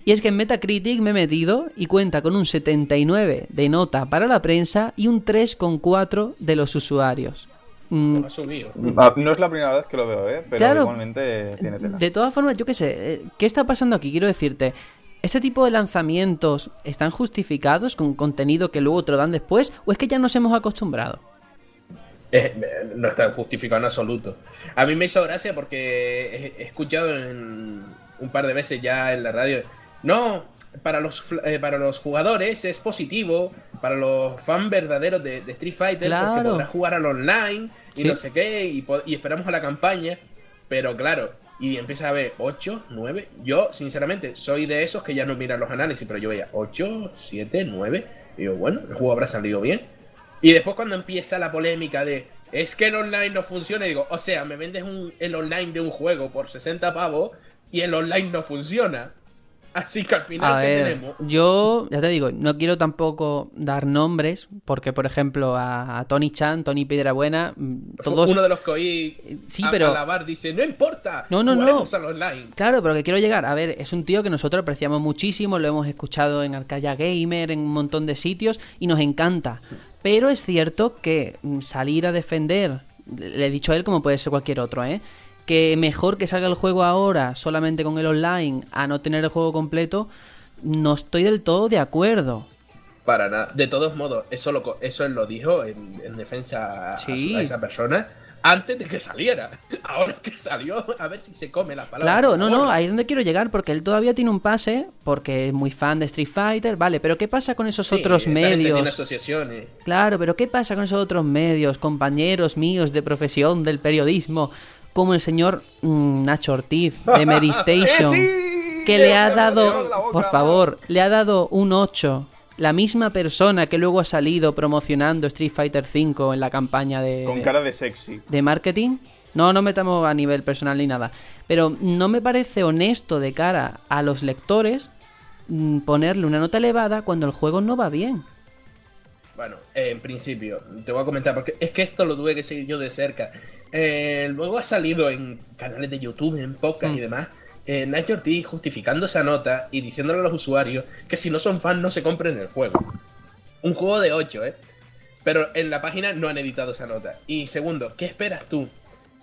Y es que en Metacritic me he metido y cuenta con un 79 de nota para la prensa y un 3,4 de los usuarios. Mm. Ah, no es la primera vez que lo veo, ¿eh? pero igualmente tiene tela. De todas formas, yo qué sé, eh, ¿qué está pasando aquí? Quiero decirte, ¿este tipo de lanzamientos están justificados con contenido que luego te lo dan después o es que ya nos hemos acostumbrado? Eh, no está justificado en absoluto. A mí me hizo gracia porque he, escuchado en un par de veces ya en la radio, no, para los, eh, para los jugadores es positivo, para los fans verdaderos de, Street Fighter, porque podrás jugar al online y no sé qué, y, esperamos a la campaña. Pero claro, y empieza a ver 8, 9. Yo, sinceramente, soy de esos que ya no miran los análisis, pero yo veía 8, 7, 9. Y digo, bueno, el juego habrá salido bien. Y después, cuando empieza la polémica de es que el online no funciona, digo, o sea, me vendes un, el online de un juego por 60 pavos y el online no funciona. Así que al final, ¿qué tenemos? Yo, ya te digo, no quiero tampoco dar nombres, porque por ejemplo a, Tony Chan, Tony Piedrabuena, mm, todos. Uno de los que oí sí, pero... dice: No importa, no, no, no. online. Claro, pero que quiero llegar. A ver, es un tío que nosotros apreciamos muchísimo, lo hemos escuchado en Arcaya Gamer, en un montón de sitios, y nos encanta. Pero es cierto que mm, salir a defender, le he dicho a él como puede ser cualquier otro, ¿eh? Que mejor que salga el juego ahora solamente con el online a no tener el juego completo, no estoy del todo de acuerdo. Para nada. De todos modos, eso, lo, eso él lo dijo en, defensa a, esa persona. antes de que saliera. [laughs] Ahora que salió, a ver si se come la palabra. Claro, no, no, ahí es donde quiero llegar, porque él todavía tiene un pase, porque es muy fan de Street Fighter, vale, pero ¿qué pasa con esos Sí, otros medios? Asociaciones. Claro, pero ¿qué pasa con esos otros medios, compañeros míos de profesión del periodismo, como el señor mm, Nacho Ortiz [laughs] de Mary Station, ¡Eh, sí! que le ha Me dado, boca, por favor, le ha dado un 8, la misma persona que luego ha salido promocionando Street Fighter V en la campaña de, Con cara de sexy. de marketing. No, no metamos a nivel personal ni nada. Pero no me parece honesto de cara a los lectores mm, ponerle una nota elevada cuando el juego no va bien. Bueno, eh, en principio, te voy a comentar, porque es que esto lo tuve que seguir yo de cerca. Eh, luego ha salido en canales de YouTube, en podcast Mm. y demás, eh, Ortiz justificando esa nota y diciéndole a los usuarios que si no son fans no se compren el juego. Un juego de 8, ¿eh? Pero en la página no han editado esa nota. Y segundo, ¿qué esperas tú?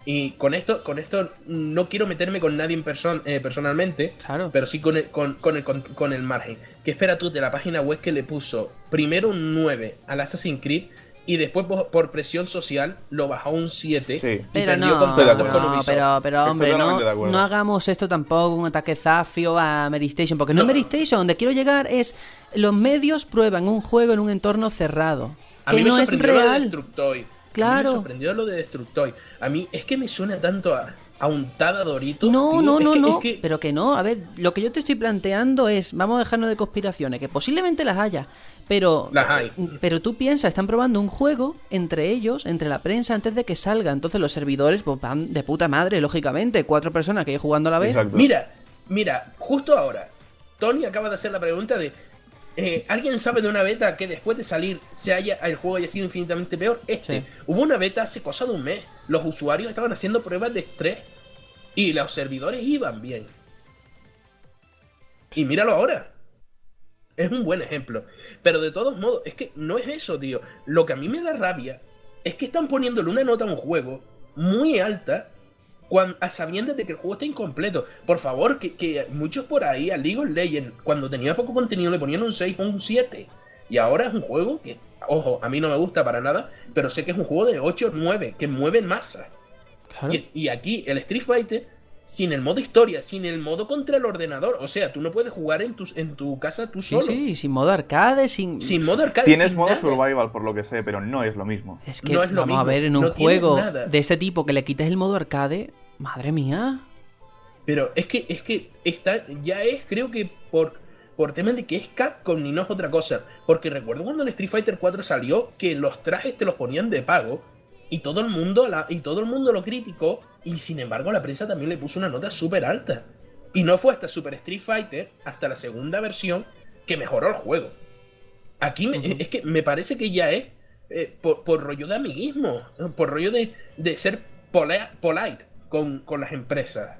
Y con esto, con esto no quiero meterme con nadie en person- eh, personalmente, Claro. pero sí con el, con, con el, con, con el margen. ¿Qué esperas tú de la página web que le puso primero un 9 al Assassin's Creed y después por, por presión social lo bajó a un 7 Sí. y Pero perdió no, con, Estoy de con acuerdo. no, pero, pero hombre, no, no hagamos esto tampoco un ataque zafio a Mary Station, porque no, es No. Mary Station, donde quiero llegar es los medios prueban un juego en un entorno cerrado, A que mí me no es sorprendió lo de Destructoid. A mí Claro. me sorprendió lo de Destructoid. A mí es que me suena tanto a, a untada Dorito. No, tío. no, Es no, que- no. es que- Pero que no. A ver, lo que yo te estoy planteando es, vamos a dejarnos de conspiraciones, que posiblemente las haya. Pero, Las hay. pero tú piensas, están probando un juego entre ellos, entre la prensa, antes de que salga. Entonces los servidores pues, van de puta madre, lógicamente. Cuatro personas que hay jugando a la vez. Exacto. Mira, mira, justo ahora, Tony acaba de hacer la pregunta de. Eh, ¿Alguien sabe de una beta que después de salir se haya, el juego haya sido infinitamente peor? Este. Sí. Hubo una beta hace cosa de un mes. Los usuarios estaban haciendo pruebas de estrés y los servidores iban bien. Y míralo ahora. Es un buen ejemplo. Pero de todos modos, es que no es eso, tío. Lo que a mí me da rabia es que están poniéndole una nota a un juego muy alta cuan- a sabiendas de que el juego está incompleto. Por favor, que, que muchos por ahí a League of Legends, cuando tenía poco contenido, le ponían un 6 o un 7. Y ahora es un juego que, ojo, a mí no me gusta para nada, pero sé que es un juego de 8 o 9, que mueve masa. Claro. Y, y aquí el Street Fighter, sin el modo historia, sin el modo contra el ordenador, o sea, tú no puedes jugar en tu, en tu casa tú Sí, solo. sí, sin modo arcade, sin... Sin modo arcade. Tienes sin modo nada. survival, por lo que sé, pero no es lo mismo. Es que, No es lo vamos a mismo, ver, en un no juego de este tipo que le quites el modo arcade, madre mía. Pero es que, es que está, ya es, creo que por, por tema de que es Capcom y no es otra cosa. Porque recuerdo cuando el Street Fighter 4 salió que los trajes te los ponían de pago y todo el mundo, la, y todo el mundo lo criticó y sin embargo la prensa también le puso una nota súper alta. Y no fue hasta Super Street Fighter, hasta la segunda versión, que mejoró el juego. Aquí me- es que me parece que ya es eh, por, por rollo de amiguismo, por rollo de, de ser polite con, con las empresas.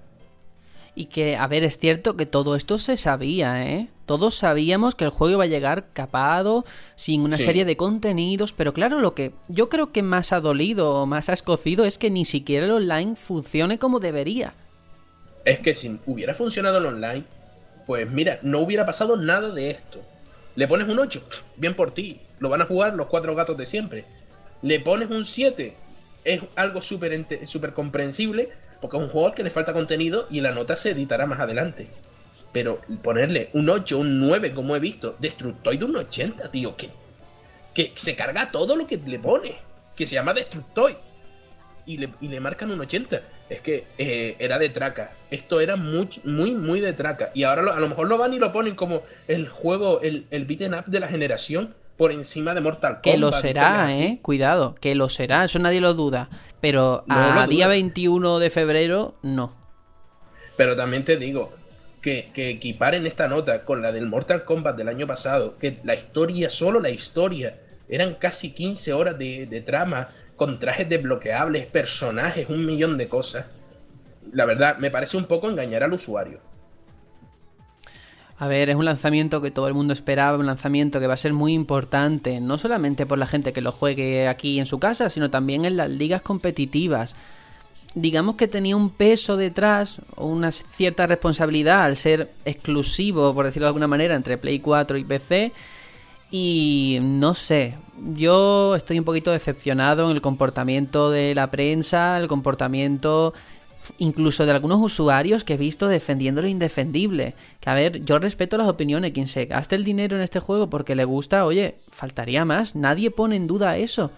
Y que, a ver, es cierto que todo esto se sabía, ¿eh? Todos sabíamos que el juego iba a llegar capado, sin una Sí. serie de contenidos, pero claro, lo que yo creo que más ha dolido o más ha escocido es que ni siquiera el online funcione como debería. Es que si hubiera funcionado el online, pues mira, no hubiera pasado nada de esto. Le pones un 8, bien por ti. Lo van a jugar los cuatro gatos de siempre. Le pones un 7, es algo súper súper comprensible, porque es un juego al que le falta contenido y la nota se editará más adelante. Pero ponerle un 8, un 9, como he visto, Destructoid de un 80, tío, que, que se carga todo lo que le pone, que se llama Destructoid y le, y le marcan un 80. Es que eh, era de traca. Esto era muy, muy, muy de traca. Y ahora lo- a lo mejor lo van y lo ponen como el juego, el, el beaten up de la generación por encima de Mortal Kombat. Que lo será. ¿eh? Cuidado, que lo será, eso nadie lo duda. Pero No a día duda. 21 de febrero, no. Pero también te digo que, que equiparen esta nota con la del Mortal Kombat del año pasado, que la historia, solo la historia, eran casi 15 horas de, de trama, con trajes desbloqueables, personajes, un millón de cosas. La verdad, me parece un poco engañar al usuario. A ver, es un lanzamiento que todo el mundo esperaba, un lanzamiento que va a ser muy importante, no solamente por la gente que lo juegue aquí en su casa, sino también en las ligas competitivas. Digamos que tenía un peso detrás, o una cierta responsabilidad al ser exclusivo, por decirlo de alguna manera, entre Play 4 y PC. Y no sé, yo estoy un poquito decepcionado en el comportamiento de la prensa, el comportamiento incluso de algunos usuarios que he visto defendiendo lo indefendible. Que a ver, yo respeto las opiniones, quien se gaste el dinero en este juego porque le gusta, oye, faltaría más, nadie pone en duda eso.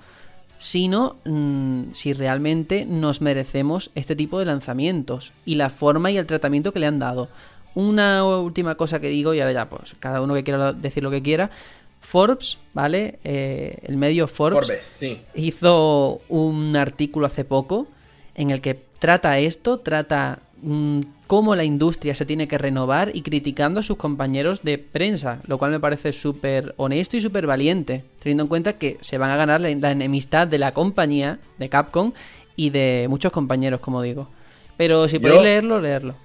Sino mm, si realmente nos merecemos este tipo de lanzamientos y la forma y el tratamiento que le han dado. Una última cosa que digo, y ahora ya, pues cada uno que quiera decir lo que quiera. Forbes, ¿vale? Eh, el medio Forbes, Forbes, sí. hizo un artículo hace poco en el que trata esto, trata mm, cómo la industria se tiene que renovar y criticando a sus compañeros de prensa, lo cual me parece súper honesto y súper valiente, teniendo en cuenta que se van a ganar la, la enemistad de la compañía, de Capcom, y de muchos compañeros, como digo. Pero si Yo- podéis leerlo, leerlo.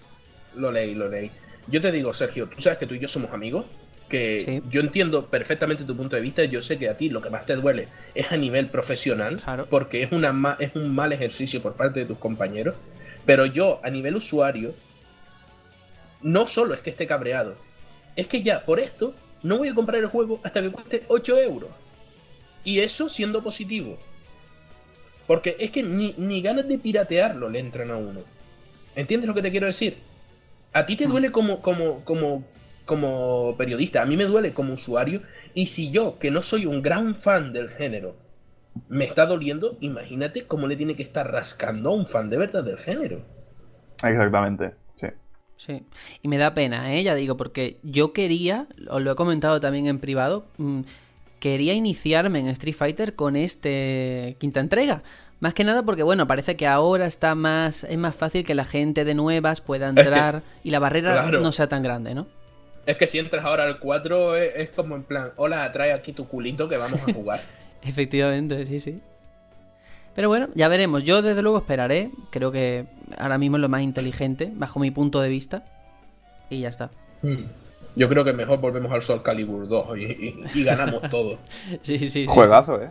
Lo leí, lo leí. Yo te digo, Sergio, tú sabes que tú y yo somos amigos, que Sí. yo entiendo perfectamente tu punto de vista, yo sé que a ti lo que más te duele es a nivel profesional, Claro. porque es, una ma- es un mal ejercicio por parte de tus compañeros, pero yo a nivel usuario, no solo es que esté cabreado, es que ya por esto no voy a comprar el juego hasta que cueste 8 euros. Y eso siendo positivo. Porque es que ni, ni ganas de piratearlo le entran a uno. ¿Entiendes lo que te quiero decir? A ti te duele como, como, como, como periodista, a mí me duele como usuario. Y si yo, que no soy un gran fan del género, me está doliendo, imagínate cómo le tiene que estar rascando a un fan de verdad del género. Exactamente, sí. Sí, y me da pena, ¿eh? ya digo, porque yo quería, os lo he comentado también en privado, mm, quería iniciarme en Street Fighter con este quinta entrega. Más que nada porque, bueno, parece que ahora está más, es más fácil que la gente de nuevas pueda que- entrar y la barrera claro. no sea tan grande, ¿no? Es que si entras ahora al 4 es, es como en plan, hola, trae aquí tu culito que vamos a [laughs] jugar. Efectivamente, sí, sí. Pero bueno, ya veremos. Yo desde luego esperaré. Creo que ahora mismo es lo más inteligente, bajo mi punto de vista. Y ya está. Yo creo que mejor volvemos al Soul Calibur 2 y, y- y ganamos [laughs] todo. Sí, sí, sí. Juegazo, ¿eh?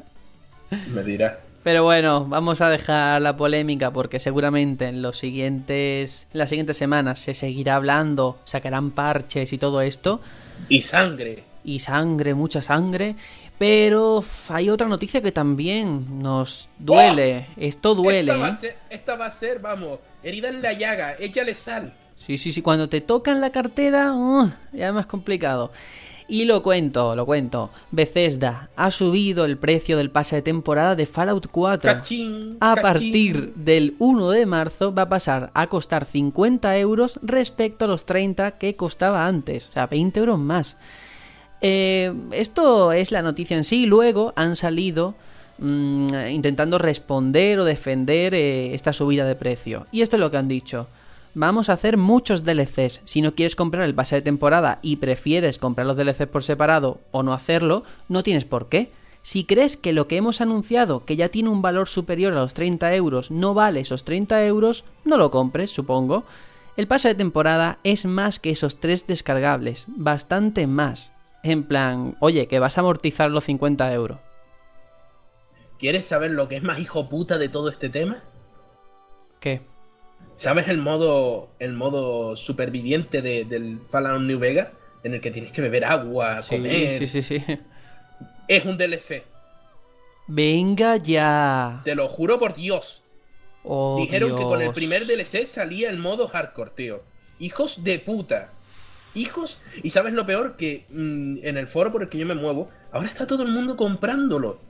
Me dirás. Pero bueno, vamos a dejar la polémica porque seguramente en los siguientes, en las siguientes semanas se seguirá hablando, sacarán parches y todo esto, Y sangre. y sangre, mucha sangre. Pero hay otra noticia que también nos duele. Esto duele. Esta va, ¿eh? a ser, esta va a ser, vamos, herida en la llaga, échale sal. Sí, sí, sí, cuando te tocan la cartera, uh, ya es más complicado. Y lo cuento, lo cuento. Bethesda ha subido el precio del pase de temporada de Fallout 4. Cachín. A cachín. partir del 1 de marzo va a pasar a costar 50 euros respecto a los 30 que costaba antes. O sea, 20 euros más. Eh, esto es la noticia en sí. Luego han salido mm, intentando responder o defender eh, esta subida de precio. Y esto es lo que han dicho. Vamos a hacer muchos DLCs. Si no quieres comprar el pase de temporada y prefieres comprar los DLCs por separado o no hacerlo, no tienes por qué. Si crees que lo que hemos anunciado, que ya tiene un valor superior a los 30 euros, no vale esos 30 euros, no lo compres, supongo. El pase de temporada es más que esos tres descargables, bastante más. En plan, oye, que vas a amortizar los 50 euros. ¿Quieres saber lo que es más hijo puta de todo este tema? ¿Qué? ¿Sabes el modo el modo superviviente de- del Fallout New Vega? En el que tienes que beber agua, Sí, comer. sí, sí, sí. Es un DLC. Venga ya. Te lo juro por Dios. Oh, Dijeron que con el primer DLC salía el modo hardcore, tío. Hijos de puta. Hijos. Y sabes lo peor que mm, en el foro por el que yo me muevo, ahora está todo el mundo comprándolo.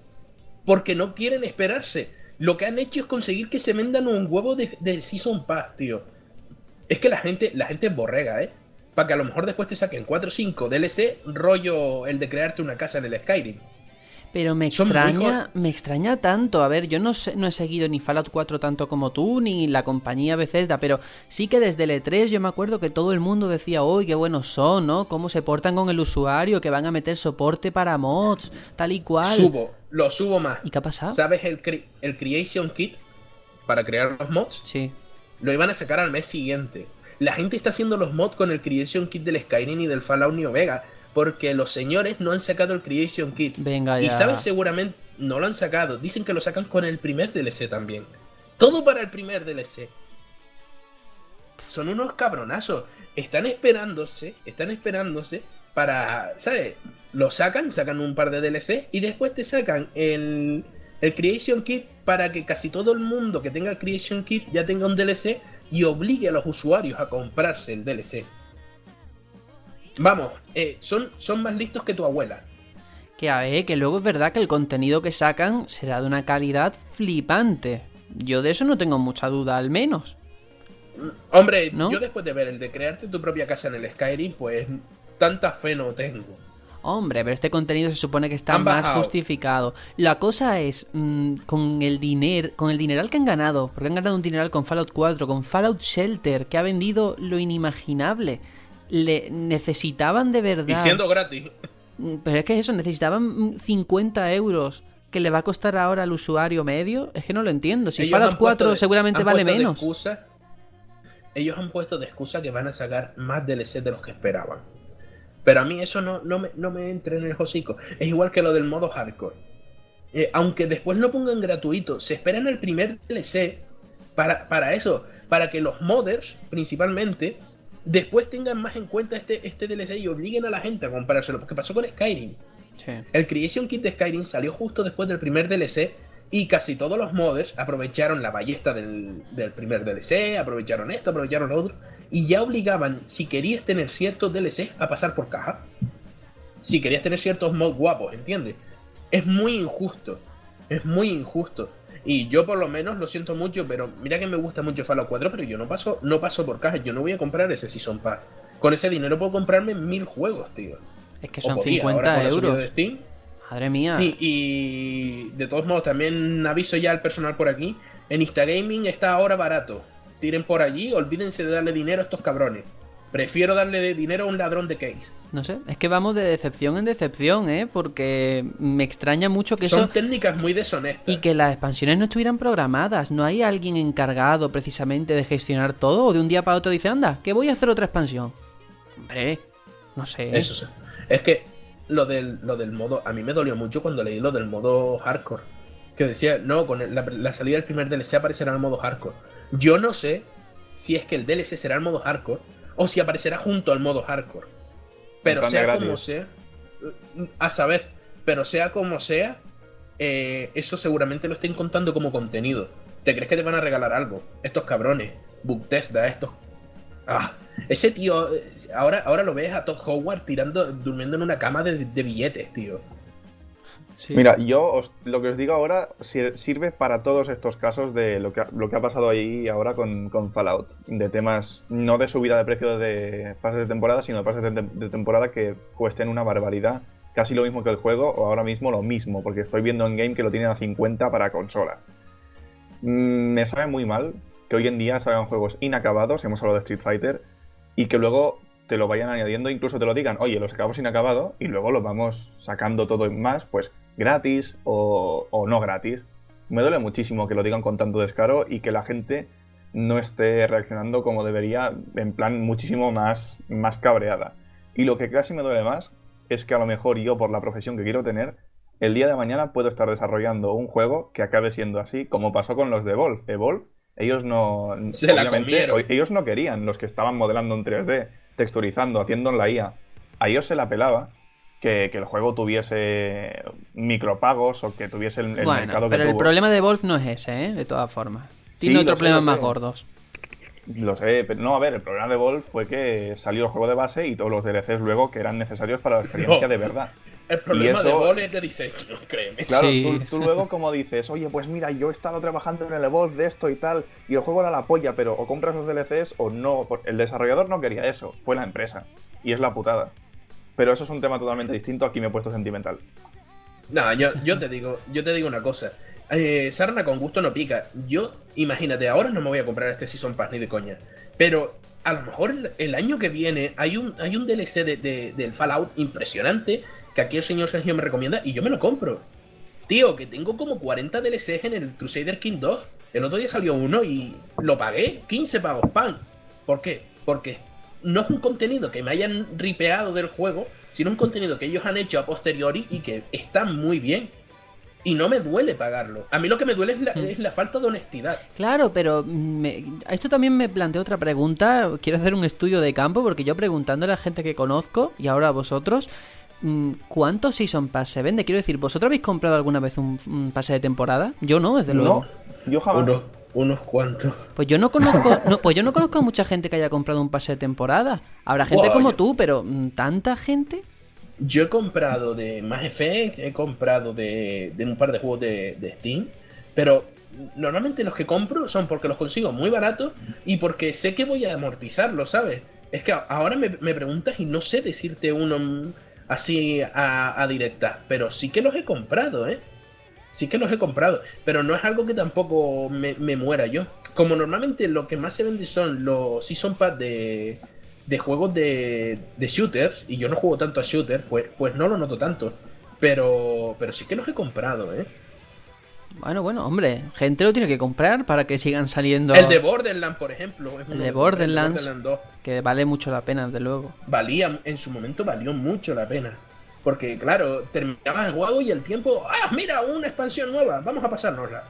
Porque no quieren esperarse. Lo que han hecho es conseguir que se vendan un huevo de, de Season Pass, tío. Es que la gente, la gente es borrega, ¿eh? Para que a lo mejor después te saquen 4 o 5 DLC, rollo el de crearte una casa en el Skyrim. Pero me muy extraña, me extraña tanto. A ver, yo no, sé, no he seguido ni Fallout 4 tanto como tú, ni la compañía Bethesda, pero sí que desde el E3 yo me acuerdo que todo el mundo decía, uy, qué buenos son, ¿no? Cómo se portan con el usuario, que van a meter soporte para mods, tal y cual. Subo, lo subo más. ¿Y qué ha pasado? ¿Sabes el, cre- el Creation Kit para crear los mods? Sí. Lo iban a sacar al mes siguiente. La gente está haciendo los mods con el Creation Kit del Skyrim y del Fallout New Vega. Porque los señores no han sacado el Creation Kit. Venga Y ya. sabes, seguramente no lo han sacado. Dicen que lo sacan con el primer DLC también. Todo para el primer DLC. Son unos cabronazos. Están esperándose, están esperándose para, ¿sabes? lo sacan, sacan un par de DLC y después te sacan el, el Creation Kit para que casi todo el mundo que tenga el Creation Kit ya tenga un DLC y obligue a los usuarios a comprarse el DLC. Vamos, eh, son, son más listos que tu abuela. Que a ver, que luego es verdad que el contenido que sacan será de una calidad flipante. Yo de eso no tengo mucha duda, al menos. Hombre, ¿No? yo después de ver el de crearte tu propia casa en el Skyrim, pues tanta fe no tengo. Hombre, pero este contenido se supone que está Han más bajado. justificado. La cosa es, mm, con el dinero, con el dineral que han ganado, porque han ganado un dineral con Fallout 4, con Fallout Shelter, que ha vendido lo inimaginable. Le necesitaban de verdad. Y siendo gratis. Mm, Pero es que eso, necesitaban mm, 50 euros que le va a costar ahora al usuario medio. Es que no lo entiendo. Si Ellos Fallout han puesto 4 de- seguramente vale menos. excusa- ellos han puesto de excusa que van a sacar más DLC de los que esperaban. Pero a mí eso no, no, me, no me entra en el hocico. Es igual que lo del modo hardcore. Eh, aunque después lo pongan gratuito, se esperan el primer DLC para, para eso. Para que los modders, principalmente, después tengan más en cuenta este, este DLC y obliguen a la gente a comprárselo. Porque pasó con Skyrim. Sí. El Creation Kit de Skyrim salió justo después del primer DLC y casi todos los modders aprovecharon la ballesta del, del primer DLC, aprovecharon esto, aprovecharon lo otro y ya obligaban, si querías tener ciertos DLC, a pasar por caja. Si querías tener ciertos mods guapos, ¿entiendes? Es muy injusto. Es muy injusto. Y yo por lo menos lo siento mucho, pero mira que me gusta mucho Fallout 4, pero yo no paso, no paso por caja, yo no voy a comprar ese Season Pass. Con ese dinero puedo comprarme mil juegos, tío. Es que son podía, 50 ahora con la subida euros. de Steam, Madre mía. Sí, y de todos modos, también aviso ya al personal por aquí. En Instagaming está ahora barato. Tiren por allí, olvídense de darle dinero a estos cabrones. Prefiero darle de dinero a un ladrón de case. No sé, es que vamos de decepción en decepción, ¿eh? Porque me extraña mucho que Son eso... técnicas muy deshonestas. Y que las expansiones no estuvieran programadas. No hay alguien encargado precisamente de gestionar todo. O de un día para otro dice, anda, que voy a hacer otra expansión. Hombre, no sé. Eso sí. Es que lo del, lo del modo. A mí me dolió mucho cuando leí lo del modo hardcore. Que decía, no, con el- la, la salida del primer DLC aparecerá el modo hardcore. Yo no sé si es que el DLC será el modo hardcore o si aparecerá junto al modo hardcore. Pero sea gratis. como sea, a saber, pero sea como sea, eh, eso seguramente lo estén contando como contenido. ¿Te crees que te van a regalar algo? Estos cabrones, Bugtesda, estos Ah, ese tío, eh, ahora, ahora lo ves a Todd Howard tirando, durmiendo en una cama de, de billetes, tío. Mira, yo lo que os digo ahora sir- sirve para todos estos casos de lo que ha, pasado ahí ahora con, Fallout. De temas no de subida de precio de pases de temporada, sino de pases de, tem- de temporada que cuesten una barbaridad. Casi lo mismo que el juego, o ahora mismo lo mismo, porque estoy viendo en game que lo tienen a 50 para consola. Mm, me sabe muy mal que hoy en día salgan juegos inacabados, hemos hablado de Street Fighter, y que luego te lo vayan añadiendo, incluso te lo digan, oye, los acabamos inacabado, y luego lo vamos sacando todo en más, pues gratis o, o no gratis. Me duele muchísimo que lo digan con tanto descaro y que la gente no esté reaccionando como debería, en plan muchísimo más, más cabreada. Y lo que casi me duele más es que a lo mejor yo, por la profesión que quiero tener, el día de mañana puedo estar desarrollando un juego que acabe siendo así, como pasó con los de Evolve. Evolve, ellos no. Se la ellos no querían, los que estaban modelando en 3D, texturizando, haciendo en la IA. A ellos se la pelaba que, que el juego tuviese micropagos o que tuviese el, el bueno, mercado pero que el tuvo. problema de Wolf no es ese, ¿eh? De todas formas. Tiene Sí, otros problemas más sé. gordos. Lo sé, pero no, a ver, el problema de Wolf fue que salió el juego de base y todos los DLCs luego que eran necesarios para la experiencia No. de verdad. [laughs] El problema eso- de Ball es de diseño, [laughs] créeme. Claro, Sí. tú, tú luego como dices, oye, pues mira, yo he estado trabajando en el Evolve de esto y tal, y el juego era la polla, pero o compras los DLCs o no. El desarrollador no quería eso, fue la empresa. Y es la putada. Pero eso es un tema totalmente distinto, aquí me he puesto sentimental. No, yo, te digo, yo te digo una cosa. Eh, sarna con gusto no pica. Yo, imagínate, ahora no me voy a comprar este Season Pass ni de coña. Pero a lo mejor el, año que viene hay un, hay un DLC de, de- del Fallout impresionante que aquí el señor Sergio me recomienda y yo me lo compro. Tío, que tengo como 40 DLCs en el Crusader King 2. El otro día salió uno y lo pagué. 15 pavos, pan. ¿Por qué? Porque no es un contenido que me hayan ripeado del juego, sino un contenido que ellos han hecho a posteriori y que está muy bien. Y no me duele pagarlo. A mí lo que me duele es la, es la falta de honestidad. Claro, pero me- esto también me plantea otra pregunta. Quiero hacer un estudio de campo porque yo preguntando a la gente que conozco y ahora a vosotros, mm, ¿cuántos Season Pass se vende? Quiero decir, ¿vosotros habéis comprado alguna vez un, un pase de temporada? Yo no, desde luego. No, yo jamás. Unos cuantos. Pues yo no conozco, no, pues yo no conozco a mucha gente que haya comprado un pase de temporada. Habrá gente como yo- tú, pero mm, ¿tanta gente? Yo he comprado de Mass Effect, he comprado de, de un par de juegos de, de Steam, pero normalmente los que compro son porque los consigo muy baratos y porque sé que voy a amortizarlos, ¿sabes? Es que ahora me, me preguntas y no sé decirte uno mm, así a, a directa, pero sí que los he comprado, ¿eh? Sí que los he comprado, pero no es algo que tampoco me, me muera yo. Como normalmente lo que más se vende son los Season Pass de, de juegos de, de shooters, y yo no juego tanto a shooters, pues, pues no lo noto tanto. Pero, pero sí que los he comprado, ¿eh? Bueno, bueno, hombre, gente lo tiene que comprar para que sigan saliendo. El de Borderlands, por ejemplo. es El de Borderlands. Borderlands 2. Que vale mucho la pena, desde luego. Valía, en su momento valió mucho la pena. Porque, claro, terminabas el juego y el tiempo. ¡Ah, mira! Una expansión nueva, vamos a pasárnosla.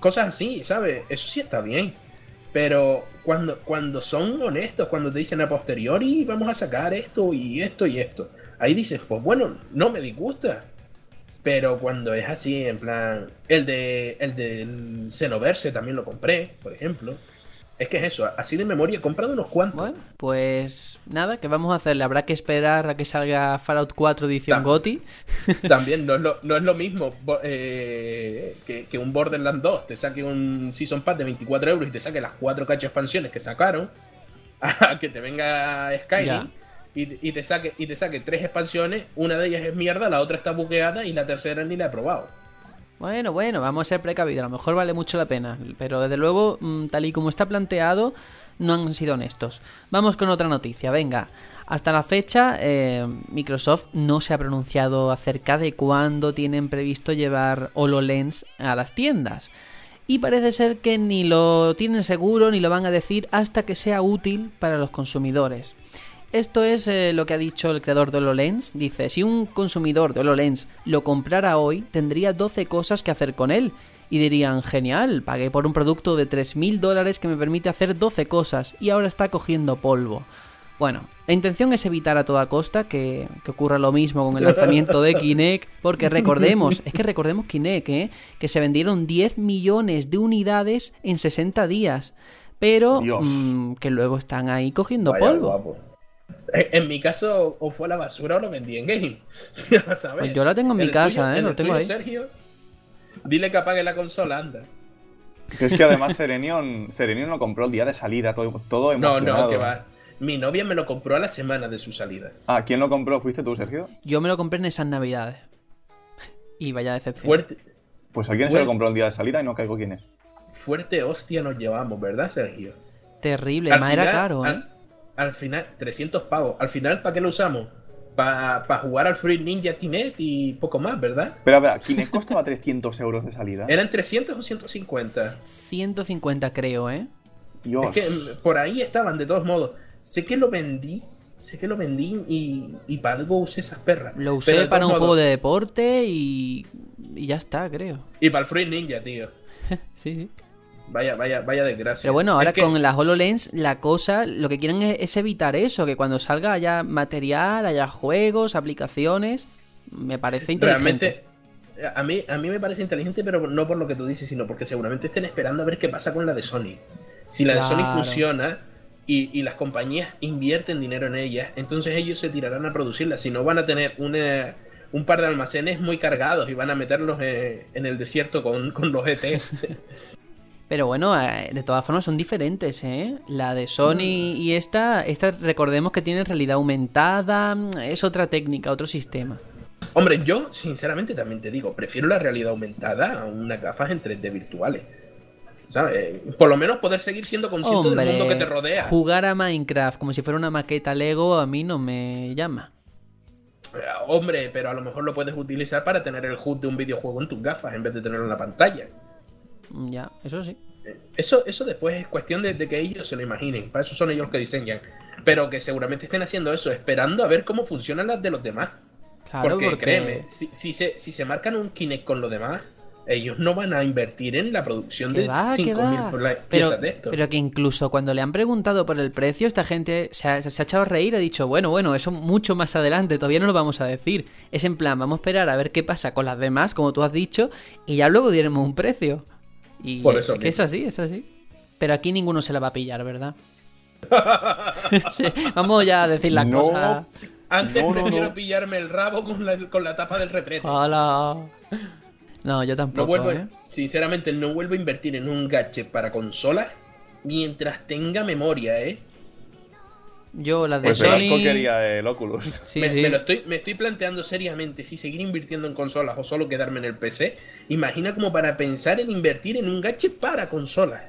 Cosas así, ¿sabes? Eso sí está bien. Pero cuando, cuando son honestos, cuando te dicen a posteriori, vamos a sacar esto y esto y esto. Ahí dices, pues bueno, no me disgusta. Pero cuando es así, en plan. El de. El del Xenoverse también lo compré, por ejemplo. Es que es eso, así de memoria he comprado unos cuantos. Bueno, pues nada, ¿qué vamos a hacerle? Habrá que esperar a que salga Fallout 4 edición Tam- GOTI. [laughs] También no es lo, no es lo mismo eh, que, que un Borderlands 2 te saque un Season Pass de 24 euros y te saque las cuatro cachas expansiones que sacaron, [laughs] a que te venga Skyrim y, y te saque, y te saque tres expansiones, una de ellas es mierda, la otra está buqueada y la tercera ni la he probado. Bueno, bueno, vamos a ser precavidos. A lo mejor vale mucho la pena. Pero desde luego, mm, tal y como está planteado, no han sido honestos. Vamos con otra noticia, venga. Hasta la fecha, eh, Microsoft no se ha pronunciado acerca de cuándo tienen previsto llevar HoloLens a las tiendas. Y parece ser que ni lo tienen seguro ni lo van a decir hasta que sea útil para los consumidores. Esto es eh, lo que ha dicho el creador de HoloLens. Dice, si un consumidor de HoloLens lo comprara hoy, tendría 12 cosas que hacer con él. Y dirían, genial, pagué por un producto de 3.000 dólares que me permite hacer 12 cosas y ahora está cogiendo polvo. Bueno, la intención es evitar a toda costa que, que ocurra lo mismo con el lanzamiento de [laughs] Kinect, porque recordemos, es que recordemos Kinect, ¿eh? que se vendieron 10 millones de unidades en 60 días, pero mm, que luego están ahí cogiendo Vaya polvo. guapo. Eh, En mi caso, o fue a la basura o lo vendí en game. [laughs] ¿Sabes? Pues yo la tengo en mi casa, tuyo- ¿eh? en Lo tengo tuyo, ahí. Sergio, dile que apague la consola, anda. Es que además [laughs] Serenion, Serenion lo compró el día de salida, todo, todo No, emocionado. no, que va. Mi novia me lo compró a la semana de su salida. Ah, ¿quién lo compró? ¿Fuiste tú, Sergio? Yo me lo compré en esas navidades. Y vaya decepción. Fuerte, Pues a quién se lo compró el día de salida y no caigo quién es. fuerte hostia nos llevamos, ¿verdad, Sergio? Terrible, Al más era caro, ¿eh? Al, al final, 300 pavos. Al final, ¿para qué lo usamos? Para jugar al Free Ninja Kinect y poco más, ¿verdad? Pero a ver, Kinect costaba 300 euros de salida. ¿Eran 300 o 150? 150 creo, ¿eh? Dios. Es que mm, por ahí estaban, de todos modos. Sé que lo vendí, sé que lo vendí y, y para algo usé esas perras. Lo usé para un juego de deporte y... y ya está, creo. Y para el Free Ninja, tío. [laughs] Sí, sí. Vaya, vaya, vaya desgracia. Pero bueno, ahora Es que- con la HoloLens, la cosa, lo que quieren es, es evitar eso, que cuando salga haya material, haya juegos, aplicaciones. Me parece inteligente. Realmente, a mí, a mí me parece inteligente, pero no por lo que tú dices, sino porque seguramente estén esperando a ver qué pasa con la de Sony. Si la de Sony funciona y, y las compañías invierten dinero en ellas, entonces ellos se tirarán a producirla. Si no, van a tener una, un par de almacenes muy cargados y van a meterlos eh, en el desierto con, con los ET. [laughs] Pero bueno, eh, de todas formas son diferentes, ¿eh? La de Sony y esta, esta recordemos que tiene realidad aumentada, mm, es otra técnica, otro sistema. Hombre, yo sinceramente también te digo, prefiero la realidad aumentada a unas gafas en 3D virtuales. ¿Sabes? Por lo menos poder seguir siendo consciente del mundo que te rodea. jugar a Minecraft como si fuera una maqueta Lego a mí no me llama. Eh, Hombre, pero a lo mejor lo puedes utilizar para tener el HUD de un videojuego en tus gafas en vez de tenerlo en la pantalla. Mm, Ya, eso sí. Eso, eso después es cuestión de, de que ellos se lo imaginen. Para eso son ellos los que diseñan. Pero que seguramente estén haciendo eso, esperando a ver cómo funcionan las de los demás. Claro, porque, porque, créeme, si, si se, si se marcan un Kinect con los demás, ellos no van a invertir en la producción de va, que 5.000 va. pla- Pero, piezas de esto. pero que incluso cuando le han preguntado por el precio, esta gente se ha, se ha echado a reír, ha dicho, bueno, bueno, eso mucho más adelante, todavía no lo vamos a decir. Es en plan, vamos a esperar a ver qué pasa con las demás, como tú has dicho, y ya luego diremos un precio. Y Por eso es que es así, es así. Pero aquí ninguno se la va a pillar, ¿verdad? [laughs] Sí, vamos ya a decir las No. cosas. Antes No, no, prefiero no. pillarme el rabo con la, con la tapa del retrete. Hola. No, yo No tampoco, vuelvo, ¿eh? sinceramente, no vuelvo a invertir en un gadget para consolas mientras tenga memoria, ¿eh? Yo las de Pues Sony... Velasco quería el Oculus. Sí, me, sí. me lo estoy, me estoy planteando seriamente si seguir invirtiendo en consolas o solo quedarme en el PC. Imagina como para pensar en invertir en un gadget para consolas.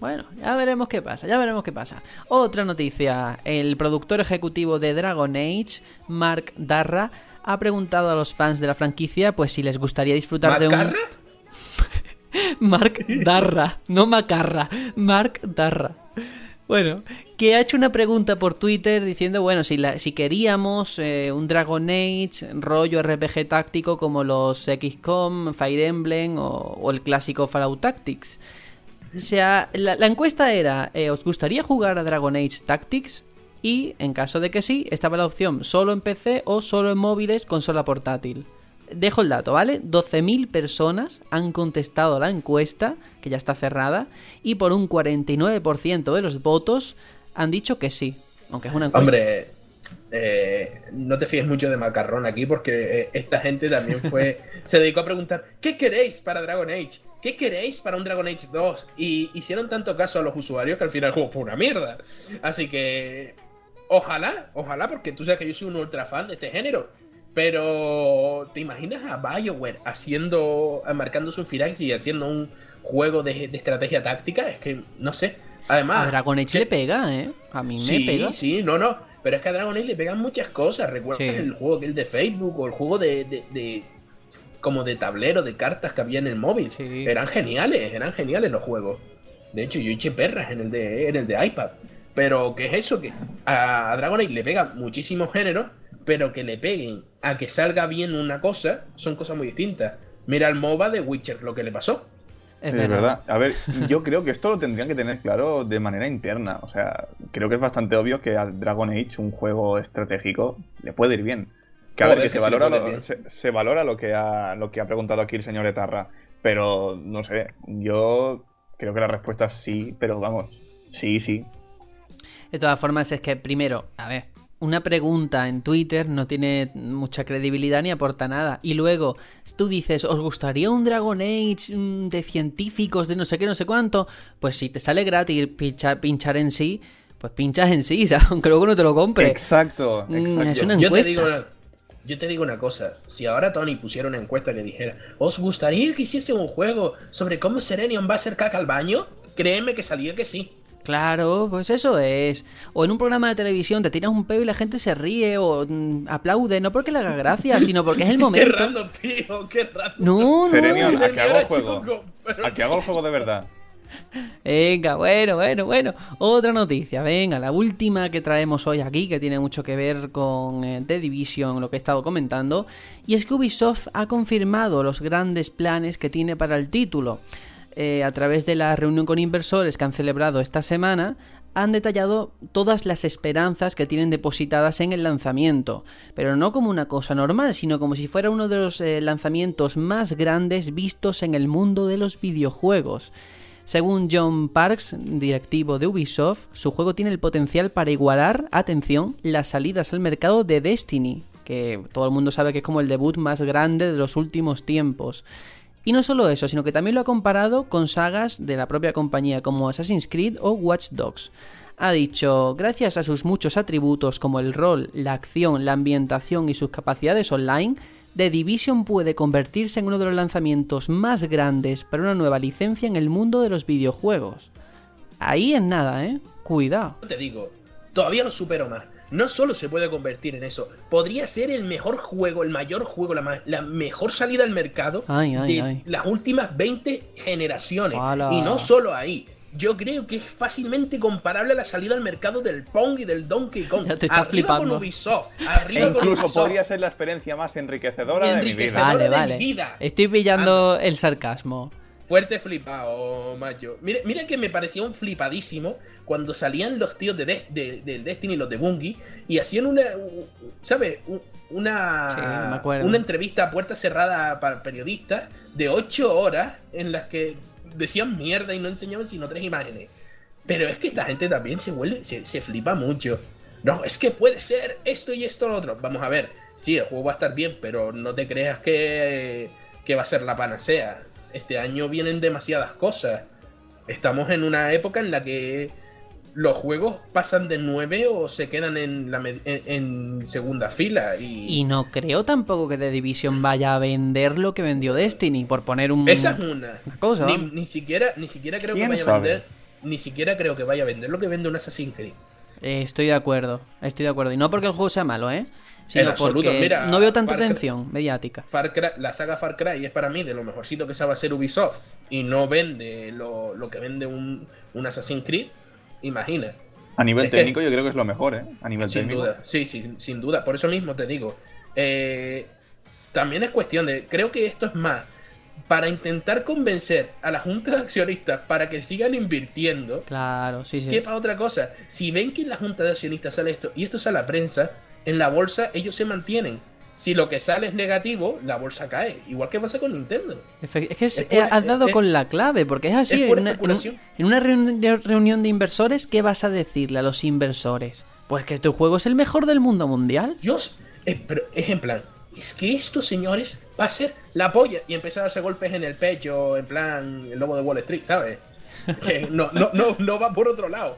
Bueno, ya veremos qué pasa, ya veremos qué pasa. Otra noticia, el productor ejecutivo de Dragon Age, Mark Darra, ha preguntado a los fans de la franquicia pues si les gustaría disfrutar de un... ¿Macarra? [laughs] Mark Darra, no Macarra, Mark Darra. Bueno, que ha hecho una pregunta por Twitter diciendo, bueno, si, la- si queríamos eh, un Dragon Age rollo RPG táctico como los XCOM, Fire Emblem o, el clásico Fallout Tactics. O sea, la, la encuesta era, eh, ¿os gustaría jugar a Dragon Age Tactics? Y, en caso de que sí, estaba la opción solo en PC o solo en móviles, consola portátil. Dejo el dato, ¿vale? 12.000 personas han contestado a la encuesta, que ya está cerrada, y por un 49% de los votos han dicho que sí. Aunque es una encuesta. Hombre, eh, no te fíes mucho de macarrón aquí porque eh, esta gente también fue. [laughs] se dedicó a preguntar: ¿qué queréis para Dragon Age? ¿Qué queréis para un Dragon Age 2? Y hicieron tanto caso a los usuarios que al final el juego fue una mierda. Así que. Ojalá, ojalá, porque tú sabes que yo soy un ultra fan de este género. Pero, ¿te imaginas a BioWare haciendo, marcando su Firax y haciendo un juego de, de estrategia táctica? Es que, no sé. Además, a Dragon Age que- le pega, ¿eh? A mí me Sí, pega. sí, no, no. Pero es que a Dragon Age le pegan muchas cosas. ¿Recuerdas Sí. el juego que el de Facebook o el juego de, de- de- como de tablero, de cartas que había en el móvil? Sí. Eran geniales, eran geniales los juegos. De hecho, yo eché perras en el de, en el de iPad. Pero ¿qué es eso? Que a, a Dragon Age le pegan muchísimos géneros, pero que le peguen a que salga bien una cosa, son cosas muy distintas. Mira el MOBA de Witcher, lo que le pasó. Es Es verdad. A ver, yo creo que esto lo tendrían que tener claro de manera interna. O sea, creo que es bastante obvio que a Dragon Age, un juego estratégico, le puede ir bien. Que a Joder, ver, que, que se, valora lo, se valora lo que, ha, lo que ha preguntado aquí el señor Etarra. Pero, no sé, yo creo que la respuesta es sí, pero vamos, sí, sí. De todas formas, es que primero, a ver, una pregunta en Twitter no tiene mucha credibilidad ni aporta nada. Y luego, tú dices, ¿os gustaría un Dragon Age mm, de científicos, de no sé qué, no sé cuánto? Pues si te sale gratis pinchar, pinchar en sí, pues pinchas en sí, [laughs] ¿sabes? aunque luego no te lo compres. Exacto, Mm, exacto. es una Yo te, encuesta. digo una, yo te digo una cosa, si ahora Tony pusiera una encuesta que dijera, ¿os gustaría que hiciese un juego sobre cómo Serenion va a hacer caca al baño? Créeme que salía que sí. Claro, pues eso es. O en un programa de televisión te tiras un peo y la gente se ríe o mm, aplaude, no porque le haga gracia, [laughs] sino porque es el Qué momento. random, tío, qué random. No, no. Serenion, a hago el juego. chungo, pero- A que hago el juego de verdad. Venga, bueno, bueno, bueno. Otra noticia, venga, la última que traemos hoy aquí, que tiene mucho que ver con eh, The Division, lo que he estado comentando, y es que Ubisoft ha confirmado los grandes planes que tiene para el título. Eh, a través de la reunión con inversores que han celebrado esta semana, han detallado todas las esperanzas que tienen depositadas en el lanzamiento, pero no como una cosa normal, sino como si fuera uno de los eh, lanzamientos más grandes vistos en el mundo de los videojuegos. Según John Parks, directivo de Ubisoft, su juego tiene el potencial para igualar, atención, las salidas al mercado de Destiny, que todo el mundo sabe que es como el debut más grande de los últimos tiempos. Y no solo eso, sino que también lo ha comparado con sagas de la propia compañía como Assassin's Creed o Watch Dogs. Ha dicho, gracias a sus muchos atributos como el rol, la acción, la ambientación y sus capacidades online, The Division puede convertirse en uno de los lanzamientos más grandes para una nueva licencia en el mundo de los videojuegos. Ahí en nada, ¿eh? Cuidado. Te digo, todavía lo supero más. No solo se puede convertir en eso, podría ser el mejor juego, el mayor juego, la, ma- la mejor salida al mercado Ay, ay, de ay. las últimas 20 generaciones. Ala. Y no solo ahí, yo creo que es fácilmente comparable a la salida al mercado del Pong y del Donkey Kong. Ya te está arriba flipando. con Ubisoft, arriba E con incluso Ubisoft. podría ser la experiencia más enriquecedora de mi vida. Enriquecedora. Vale, de mi vale. vida. Estoy pillando el sarcasmo. Fuerte flipado, macho. Mira, mira que me parecía un flipadísimo cuando salían los tíos de, Des- de- del Destiny, los de Bungie, y hacían una, ¿sabes? Una, Sí, una entrevista a puerta cerrada para periodistas de 8 horas en las que decían mierda y no enseñaban sino tres imágenes. Pero es que esta gente también se vuelve, se, se flipa mucho. No, es que puede ser esto y esto lo otro. Vamos a ver, sí, el juego va a estar bien, pero no te creas que, que va a ser la panacea. Este año vienen demasiadas cosas. Estamos en una época en la que los juegos pasan de 9 o se quedan en, la en, en segunda fila. Y, Y no creo tampoco que The Division vaya a vender lo que vendió Destiny, por poner un... esa es una. una cosa, Ni, ni siquiera, ni siquiera creo que ¿Quién vaya a vender. Ni siquiera creo que vaya a vender lo que vende un Assassin's Creed. Eh, estoy de acuerdo, estoy de acuerdo. Y no porque el juego sea malo, ¿eh? Sino En absoluto, mira, no veo tanta Far Cry- atención mediática. Far Cry- la saga Far Cry es para mí de lo mejorcito que sabe hacer Ubisoft y no vende lo, lo que vende un, un Assassin's Creed. Imagina. A nivel Es que- técnico yo creo que es lo mejor, ¿eh? A nivel Sin técnico. duda, sí, sí, sin- sin duda. Por eso mismo te digo. eh, también es cuestión de. Creo que esto es más para intentar convencer a la junta de accionistas para que sigan invirtiendo Claro, sí, sí. que para otra cosa. Si ven que en la junta de accionistas sale esto y esto sale a la prensa, en la bolsa ellos se mantienen. Si lo que sale es negativo, la bolsa cae. Igual que pasa con Nintendo. Es que es- Es pura- eh, has dado es- con la clave, porque es así. en una, en reunión de inversores, ¿qué vas a decirle a los inversores? Pues que este juego es el mejor del mundo mundial. Dios, eh, pero es en plan, es que estos señores va a ser la polla y empezar a darse golpes en el pecho, en plan el lobo de Wall Street, ¿sabes? [laughs] No, no, no, no va por otro lado.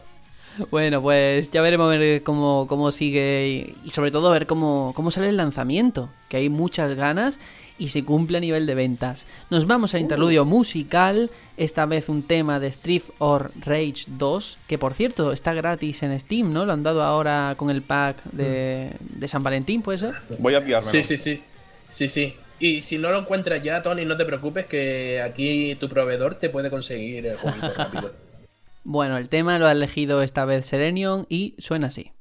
Bueno, pues ya veremos a ver cómo, cómo sigue y, y sobre todo a ver cómo, cómo sale el lanzamiento, que hay muchas ganas y se cumple a nivel de ventas. Nos vamos al interludio musical, esta vez un tema de Street or Rage 2, que por cierto está gratis en Steam, ¿no? Lo han dado ahora con el pack de, de San Valentín, ¿puede ser? Voy a pillármelo. Sí, sí, sí. Sí, sí. Y si no lo encuentras ya, Tony, no te preocupes que aquí tu proveedor te puede conseguir el jueguito rápido. [laughs] Bueno, el tema lo ha elegido esta vez Serenion y suena así.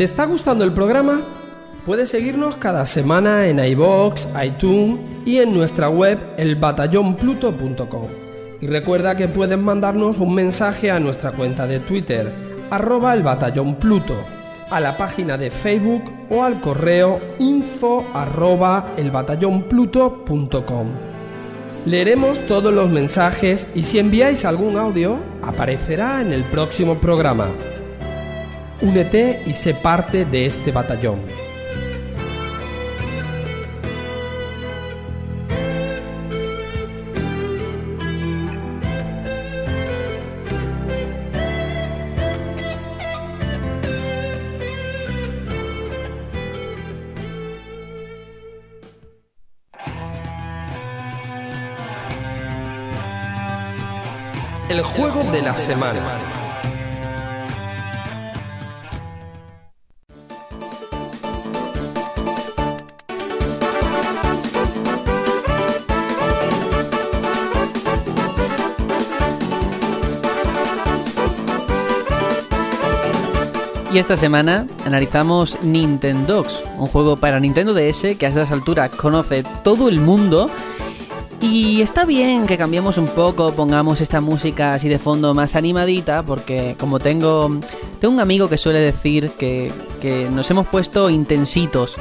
¿Te está gustando el programa? Puedes seguirnos cada semana en iBox, iTunes y en nuestra web elbatallonpluto.com. Y recuerda que puedes mandarnos un mensaje a nuestra cuenta de Twitter, arroba el batallón Pluto, a la página de Facebook o al correo info arroba elbatallonpluto.com. Leeremos todos los mensajes y si enviáis algún audio, aparecerá en el próximo programa. Únete y sé parte de este batallón. El juego de la semana. Y esta semana analizamos Nintendox, un juego para Nintendo DS que a estas alturas conoce todo el mundo. Y está bien que cambiemos un poco, pongamos esta música así de fondo más animadita, porque como tengo, tengo un amigo que suele decir que, que nos hemos puesto intensitos,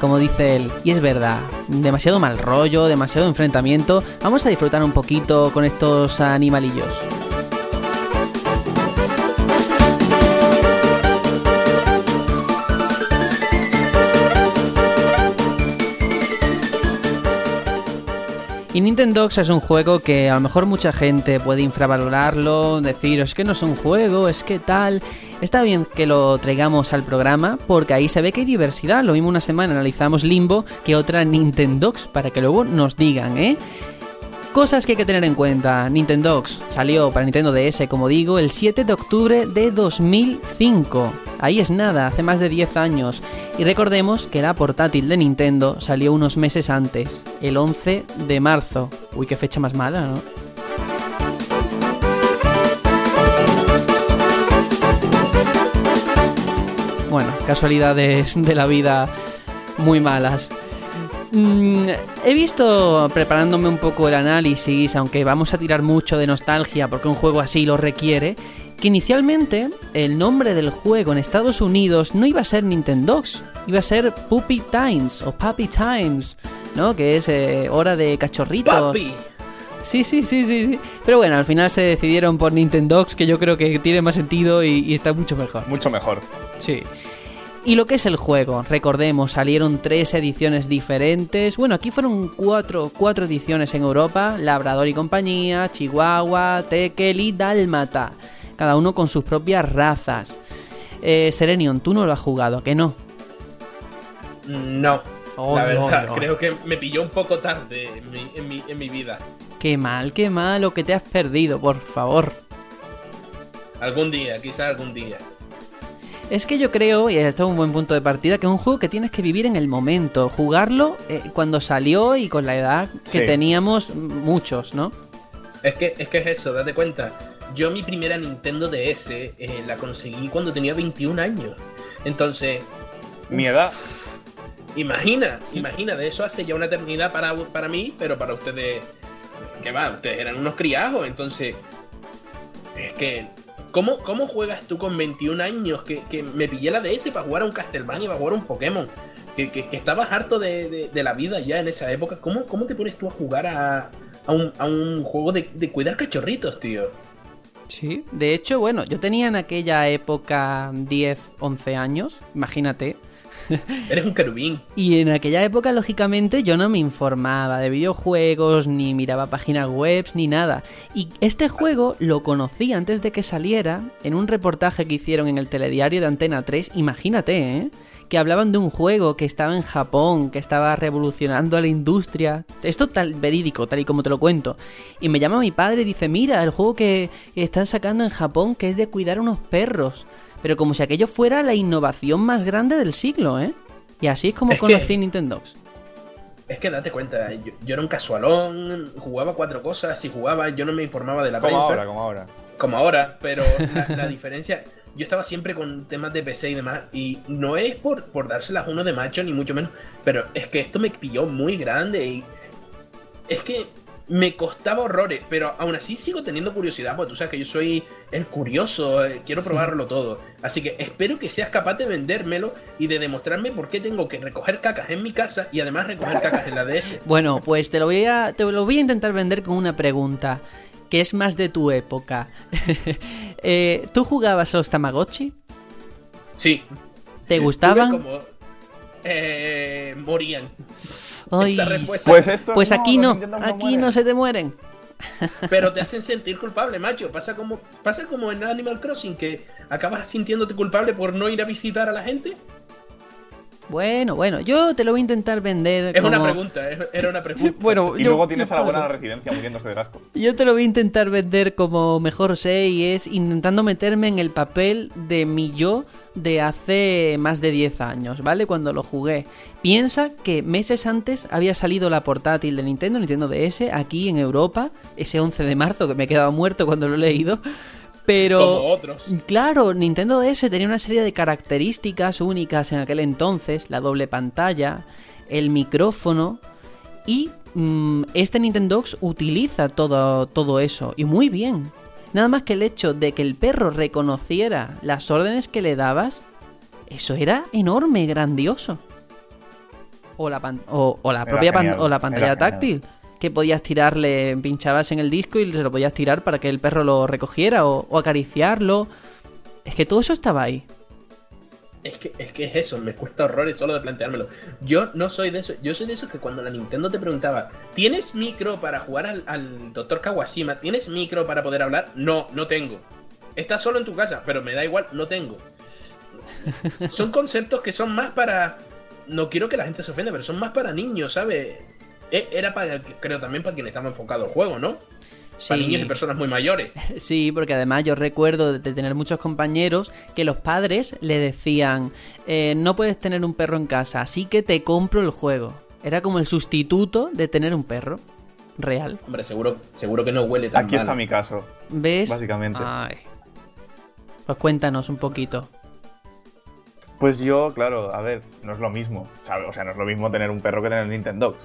como dice él, y es verdad, demasiado mal rollo, demasiado enfrentamiento, vamos a disfrutar un poquito con estos animalillos. Y Nintendox es un juego que a lo mejor mucha gente puede infravalorarlo, decir, es que no es un juego, es que tal. Está bien que lo traigamos al programa porque ahí se ve que hay diversidad. Lo mismo una semana analizamos Limbo que otra Nintendox para que luego nos digan, ¿eh? Cosas que hay que tener en cuenta. Nintendox salió para Nintendo DS, como digo, el 7 de octubre de 2005. Ahí es nada, hace más de 10 años. Y recordemos que la portátil de Nintendo salió unos meses antes, el 11 de marzo. Uy, qué fecha más mala, ¿no? Bueno, casualidades de la vida muy malas. Mm, he visto, preparándome un poco el análisis, aunque vamos a tirar mucho de nostalgia porque un juego así lo requiere, que inicialmente el nombre del juego en Estados Unidos no iba a ser Nintendox, iba a ser Puppy Times o Puppy Times, ¿no? Que es eh, hora de cachorritos. ¡Papi! Sí, sí, sí, sí, sí. Pero bueno, al final se decidieron por Nintendox, que yo creo que tiene más sentido y, y está mucho mejor. Mucho mejor. Sí. Y lo que es el juego, recordemos, salieron tres ediciones diferentes. Bueno, aquí fueron cuatro, cuatro ediciones en Europa: Labrador y compañía, Chihuahua, Tekel y Dálmata. Cada uno con sus propias razas. Eh, Serenion, tú no lo has jugado, ¿a que no? No. Oh, la no, verdad, no. creo que me pilló un poco tarde en mi, en mi, en mi vida. Qué mal, qué mal lo que te has perdido, por favor. Algún día, quizás algún día. Es que yo creo, y esto es un buen punto de partida, que es un juego que tienes que vivir en el momento, jugarlo eh, cuando salió y con la edad que Sí. teníamos muchos, ¿no? Es que, es que es eso, date cuenta. Yo mi primera Nintendo DS eh, la conseguí cuando tenía 21 años. Entonces, Mi edad. imagina, imagina, de eso hace ya una eternidad para, para mí, pero para ustedes, que va, ustedes eran unos criajos, entonces, es que, ¿cómo, cómo juegas tú con 21 años? Que, que me pillé la DS para jugar a un Castlevania, para jugar a un Pokémon, que, que- estabas harto de, de- de la vida ya en esa época. ¿Cómo, cómo te pones tú a jugar a, a, un, a un juego de, de cuidar cachorritos, tío? Sí, de hecho, bueno, yo tenía en aquella época 10, 11 años, imagínate. [laughs] Eres un querubín. Y en aquella época, lógicamente, yo no me informaba de videojuegos, ni miraba páginas web, ni nada. Y este juego lo conocí antes de que saliera en un reportaje que hicieron en el telediario de Antena 3. Imagínate, ¿eh? Que hablaban de un juego que estaba en Japón, que estaba revolucionando a la industria. Esto tal verídico, tal y como te lo cuento. Y me llama mi padre y dice, mira, el juego que están sacando en Japón, que es de cuidar unos perros. Pero como si aquello fuera la innovación más grande del siglo, ¿eh? Y así es como Es que- conocí Nintendox. Es que date cuenta, yo, yo era un casualón, jugaba cuatro cosas, si jugaba yo no me informaba de la Como prensa. ahora, como ahora. como ahora, pero la, la [laughs] diferencia. yo estaba siempre con temas de PC y demás, y no es por, por dárselas uno de macho, ni mucho menos, pero es que esto me pilló muy grande y es que me costaba horrores, pero aún así sigo teniendo curiosidad, porque tú sabes que yo soy el curioso, eh, quiero probarlo todo. Así que espero que seas capaz de vendérmelo y de demostrarme por qué tengo que recoger cacas en mi casa y además recoger cacas en la DS. [laughs] Bueno, pues te lo voy a, te lo voy a intentar vender con una pregunta, que es más de tu época. [laughs] Eh, ¿Tú jugabas a los Tamagotchi? Sí. ¿Te gustaban? como, eh, morían. Ay. Pues esto pues aquí no, aquí no se te mueren. Pero te hacen sentir culpable, macho. Pasa como, pasa como en Animal Crossing, que acabas sintiéndote culpable por no ir a visitar a la gente. Bueno, bueno, yo te lo voy a intentar vender Es como... una pregunta, es- era una pregunta. [laughs] Bueno, Y yo- luego tienes a la buena residencia muriéndose de asco. Yo te lo voy a intentar vender como mejor sé y es intentando meterme en el papel de mi yo de hace más de 10 años, ¿vale? Cuando lo jugué. Piensa que meses antes había salido la portátil de Nintendo, Nintendo DS, aquí en Europa, ese 11 de marzo que me he quedado muerto cuando lo he leído. Pero... Como otros. Claro, Nintendo DS tenía una serie de características únicas en aquel entonces, la doble pantalla, el micrófono y mm, este Nintendox utiliza todo, todo eso y muy bien. Nada más que el hecho de que el perro reconociera las órdenes que le dabas, eso era enorme, grandioso. O la, pan- o, o la propia pan- o la pantalla genial. táctil que podías tirarle, pinchabas en el disco y se lo podías tirar para que el perro lo recogiera o, o acariciarlo. Es que todo eso estaba ahí. Es que, es que es eso, me cuesta horrores solo de planteármelo. Yo no soy de eso, yo soy de esos que cuando la Nintendo te preguntaba, ¿tienes micro para jugar al, al Dr. Kawashima? ¿Tienes micro para poder hablar? No, no tengo. Estás solo en tu casa, pero me da igual, no tengo. [laughs] Son conceptos que son más para. No quiero que la gente se ofenda, pero son más para niños, ¿sabes? E- Era para, creo también para quien estaba enfocado el juego, ¿no? Para niños y personas muy mayores. [laughs] Sí, porque además yo recuerdo de tener muchos compañeros que los padres le decían, eh, no puedes tener un perro en casa, así que te compro el juego. Era como el sustituto de tener un perro real. Hombre, seguro, seguro que no huele tan Aquí mal. está mi caso. ¿Ves? Básicamente. Ay. Pues cuéntanos un poquito. Pues yo, claro, a ver, no es lo mismo, ¿sabes? O sea, no es lo mismo tener un perro que tener Nintendo.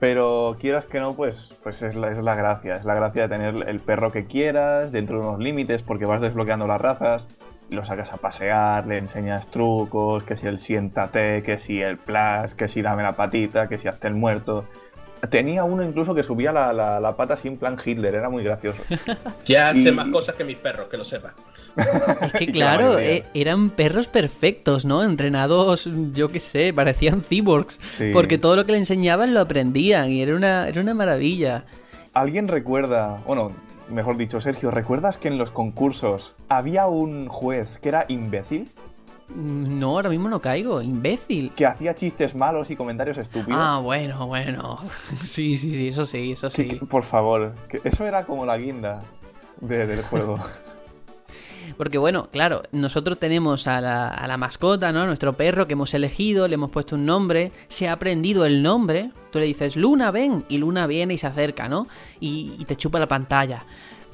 Pero quieras que no, pues, pues es, la, es la gracia. Es la gracia de tener el perro que quieras, dentro de unos límites, porque vas desbloqueando las razas, lo sacas a pasear, le enseñas trucos, que si el siéntate, que si el plus, que si dame la patita, que si hazte el muerto. Tenía uno incluso que subía la, la- la pata sin plan Hitler, era muy gracioso. [laughs] Ya sé Y- más cosas que mis perros, que lo sepas. [laughs] Es que La claro, eh, eran perros perfectos, ¿no? Entrenados, yo qué sé, parecían cyborgs. Sí. Porque todo lo que le enseñaban lo aprendían y era una, era una maravilla. ¿Alguien recuerda, bueno, mejor dicho, Sergio, ¿recuerdas que en los concursos había un juez que era imbécil? No, ahora mismo no caigo, imbécil. Que hacía chistes malos y comentarios estúpidos. Ah, bueno, bueno. [laughs] Sí, sí, sí, eso sí, eso Que- sí. que- por favor, que eso era como la guinda de- del juego. [laughs] [laughs] Porque bueno, claro, nosotros tenemos a la, a la mascota, ¿no? Nuestro perro que hemos elegido, le hemos puesto un nombre, se ha aprendido el nombre, tú le dices, Luna, ven, y Luna viene y se acerca, ¿no? Y, y te chupa la pantalla.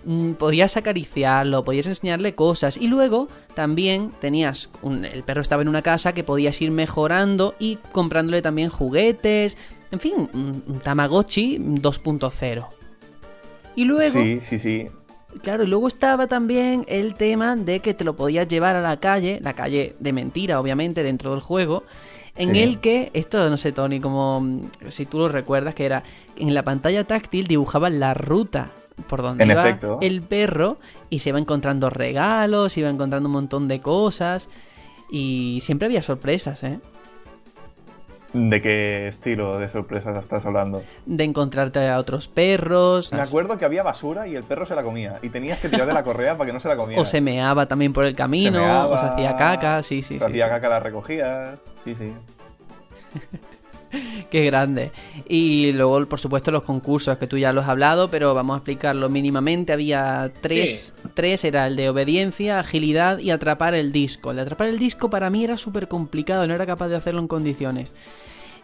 Mm, Podías acariciarlo, podías enseñarle cosas y luego también tenías, un- el perro estaba en una casa que podías ir mejorando y comprándole también juguetes, en fin, un Tamagotchi 2.0. Y luego... Sí, sí, sí. Claro, y luego estaba también el tema de que te lo podías llevar a la calle, la calle de mentira, obviamente, dentro del juego, en Sí. el que, esto no sé, Tony, como si tú lo recuerdas, que era en la pantalla táctil dibujaban la ruta por donde En iba efecto. el perro y se iba encontrando regalos, iba encontrando un montón de cosas y siempre había sorpresas, ¿eh? ¿De qué estilo de sorpresas estás hablando? De encontrarte a otros perros. Me acuerdo que había basura y el perro se la comía. Y tenías que tirar de la [laughs] correa para que no se la comiera. O se meaba también por el Se camino, meaba, o se hacía caca, sí, sí, Se sí, hacía sí. caca, la recogías. Sí, sí. [laughs] [laughs] Qué grande. Y luego, por supuesto, los concursos, que tú ya los has hablado, pero vamos a explicarlo mínimamente. Había tres. Tres era el de obediencia, agilidad y atrapar el disco. El de atrapar el disco para mí era súper complicado, no era capaz de hacerlo en condiciones.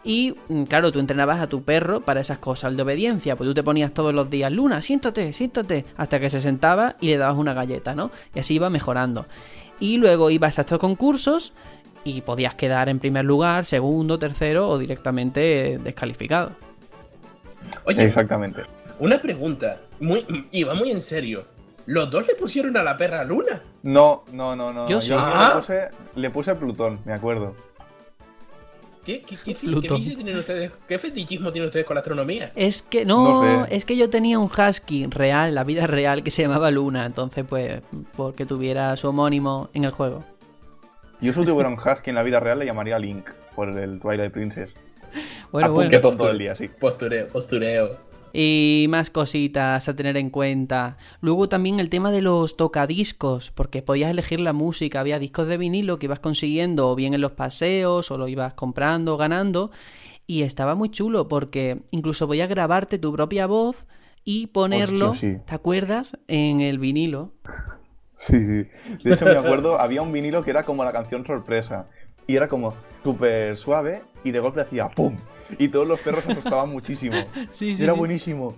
Y mm, claro, tú entrenabas a tu perro para esas cosas. El de obediencia, pues tú te ponías todos los días, Luna, siéntate, siéntate, hasta que se sentaba y le dabas una galleta, ¿no? Y así iba mejorando. y luego ibas a estos concursos y podías quedar en primer lugar, segundo, tercero o directamente descalificado. Oye, Exactamente. una pregunta, muy, y va muy en serio. ¿Los dos le pusieron a la perra Luna? No, no, no, no. Yo sí. Ah. le, puse, le puse Plutón, me acuerdo. ¿Qué, qué, qué, fi- Plutón. qué vicio tienen ustedes? ¿Qué fetichismo tienen ustedes con la astronomía? Es que no, No sé. es que yo tenía un husky real, la vida real, que se llamaba Luna, entonces pues porque tuviera su homónimo en el juego. Yo si tuviera un husky en la vida real le llamaría Link por el Twilight Princess. Bueno, a bueno. Todo el día, sí. Postureo, postureo. Y más cositas a tener en cuenta. Luego también el tema de los tocadiscos, porque podías elegir la música. Había discos de vinilo que ibas consiguiendo o bien en los paseos o lo ibas comprando o ganando. Y estaba muy chulo porque incluso podías grabarte tu propia voz y ponerlo, Hostia, sí. ¿te acuerdas? En el vinilo. Sí, sí. De hecho, me acuerdo, [laughs] había un vinilo que era como la canción sorpresa. Y era como súper suave y de golpe hacía ¡pum! Y todos los perros se asustaban [laughs] muchísimo. Sí, Era buenísimo.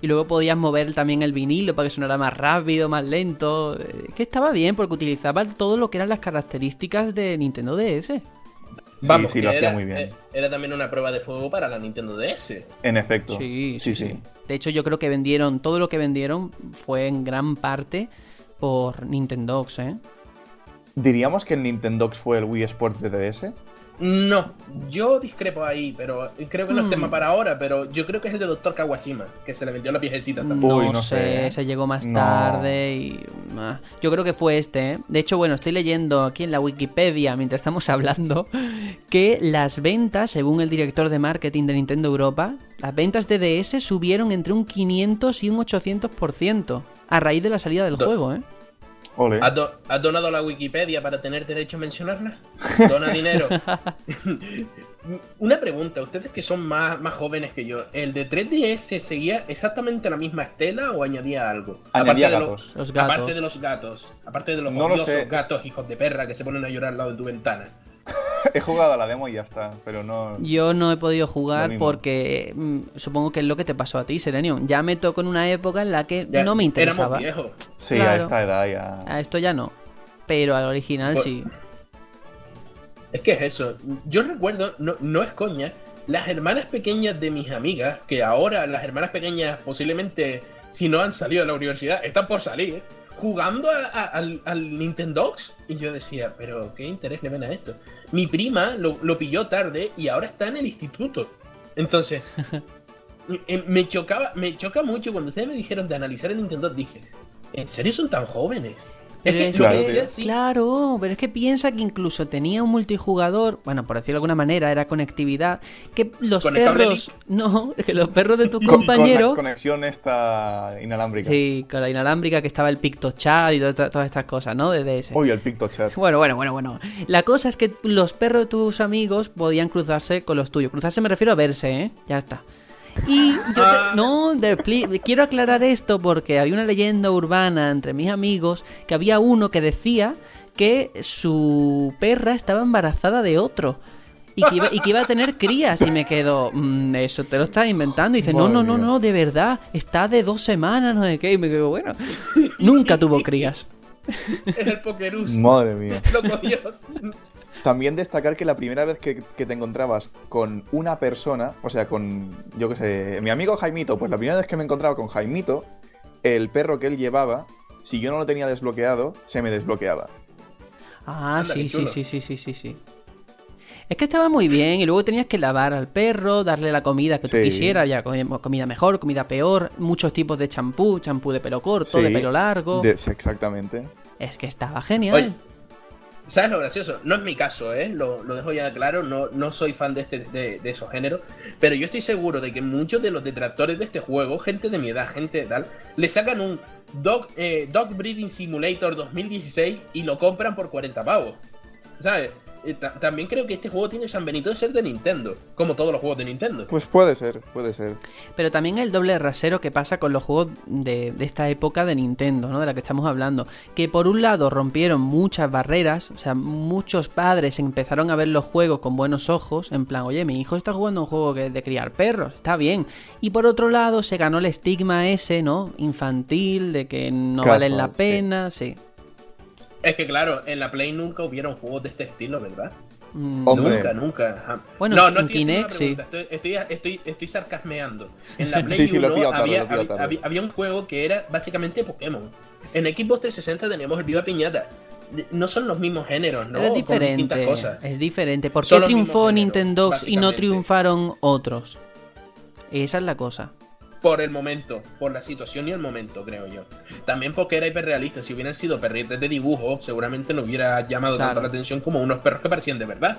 Y luego podías mover también el vinilo para que sonara más rápido, más lento. Que estaba bien porque utilizaba todo lo que eran las características de Nintendo DS. Vamos, sí, que lo hacía era, muy bien. eh, era también una prueba de fuego para la Nintendo DS. En efecto. Sí, sí, sí, De hecho, yo creo que vendieron, todo lo que vendieron fue en gran parte por Nintendox, ¿eh? ¿Diríamos que el Nintendo fue el Wii Sports de DS? No, yo discrepo ahí, pero creo que no es Hmm. tema para ahora, pero yo creo que es el de Dr. Kawashima, que se le vendió la viejecita también. No, Uy, no sé, sé. se llegó más No. tarde y... ah, Yo creo que fue este, ¿eh? De hecho, bueno, estoy leyendo aquí en la Wikipedia, mientras estamos [laughs] hablando, que las ventas, según el director de marketing de Nintendo Europa, las ventas de DS subieron entre un 500 y un 800% a raíz de la salida del Do- juego, ¿eh? Ole. ¿Has, do- has donado a la Wikipedia para tener derecho a mencionarla? Dona dinero. [laughs] Una pregunta, ustedes que son más, más jóvenes que yo, ¿el de 3DS seguía exactamente la misma estela o añadía algo? Añadía de gatos. Los gatos. Aparte de los gatos, aparte de los No odiosos gatos hijos de perra que se ponen a llorar al lado de tu ventana. [laughs] He jugado a la demo y ya está, pero no. Yo no he podido jugar porque mm, supongo que es lo que te pasó a ti, Serenion. Ya me tocó en una época en la que Ya, no me interesaba. Éramos viejos. Sí, Claro. a esta edad ya. A esto ya no. Pero al original Pues- sí. Es que es eso. Yo recuerdo, no, no es coña, las hermanas pequeñas de mis amigas, que ahora las hermanas pequeñas posiblemente, si no han salido de la universidad, están por salir, jugando a- a- al, al Nintendox. Y yo decía, pero ¿qué interés le ven a esto? Mi prima lo, lo pilló tarde y ahora está en el instituto. Entonces, [laughs] eh, me chocaba, me choca mucho cuando ustedes me dijeron de analizar el Nintendo, dije, ¿en serio son tan jóvenes? Pero es Claro, que tío. decía, sí, Claro, pero es que piensa que incluso tenía un multijugador, bueno, por decirlo de alguna manera, era conectividad, que los ¿Conectable perros, [laughs] no, que los perros de tu [laughs] Con- con compañero, la conexión esta inalámbrica. sí, con la inalámbrica que estaba el PictoChat y todas, todas estas cosas, ¿no? De DS. Uy, el PictoChat. Bueno, bueno, bueno, bueno. La cosa es que los perros de tus amigos podían cruzarse con los tuyos. Cruzarse me refiero a verse, ¿eh? Ya está. Y yo te- Ah. no, de- quiero aclarar esto porque había una leyenda urbana entre mis amigos que había uno que decía que su perra estaba embarazada de otro. Y que, iba, y que iba a tener crías y me quedo, "Mm, eso te lo estás inventando. Y dice, no, Madre no, no, no, de verdad, está de dos semanas, no sé qué. Y me quedo, bueno, nunca tuvo crías. [laughs] es el Pokerus. Madre mía. Lo cogió. También destacar que la primera vez que, que te encontrabas con una persona, o sea, con, yo qué sé, mi amigo Jaimito, pues la primera vez que me encontraba con Jaimito, el perro que él llevaba, si yo no lo tenía desbloqueado, se me desbloqueaba. Ah, Anda, sí, sí, sí, sí, sí, sí, sí. Es que estaba muy bien y luego tenías que lavar al perro, darle la comida que tú Sí. quisieras, ya comi- comida mejor, comida peor, muchos tipos de champú, champú de pelo corto, de pelo largo. de- exactamente. Es que estaba genial. Oye, ¿sabes lo gracioso? No es mi caso, ¿eh? Lo, lo dejo ya claro, no, no soy fan de, este, de, de esos géneros, pero yo estoy seguro de que muchos de los detractores de este juego, gente de mi edad, gente tal, le sacan un Dog, eh, Dog Breeding Simulator 2016 y lo compran por 40 pavos. ¿Sabes? Ta- también creo que este juego tiene San Benito de ser de Nintendo, como todos los juegos de Nintendo. Pues puede ser, puede ser. Pero también el doble rasero que pasa con los juegos de, de esta época de Nintendo, ¿no? De la que estamos hablando. Que por un lado rompieron muchas barreras, o sea, muchos padres empezaron a ver los juegos con buenos ojos, en plan, oye, mi hijo está jugando un juego que- de criar perros, está bien. Y por otro lado se ganó el estigma ese, ¿no? Infantil, de que no Casual, valen la sí. pena, sí. Es que claro, en la Play nunca hubieron juegos de este estilo, ¿verdad? Mm, Hombre. Nunca, nunca. Bueno, no, en no estoy haciendo Kinect, sí. estoy, estoy, estoy, sarcasmeando. En la [laughs] Play Sí, sí, lo he 1 pillado tarde, lo he había, había, un juego que era básicamente Pokémon. En Xbox 360 teníamos el Viva Piñata. No son los mismos géneros, ¿no? Pero es diferente. distintas cosas. Es diferente. ¿Por qué triunfó Nintendo y no triunfaron otros? Esa es la cosa. Por el momento, por la situación y el momento, creo yo. También porque era hiperrealista. Si hubieran sido perritos de dibujo, seguramente no hubiera llamado Claro. tanto la atención como unos perros que parecían de verdad.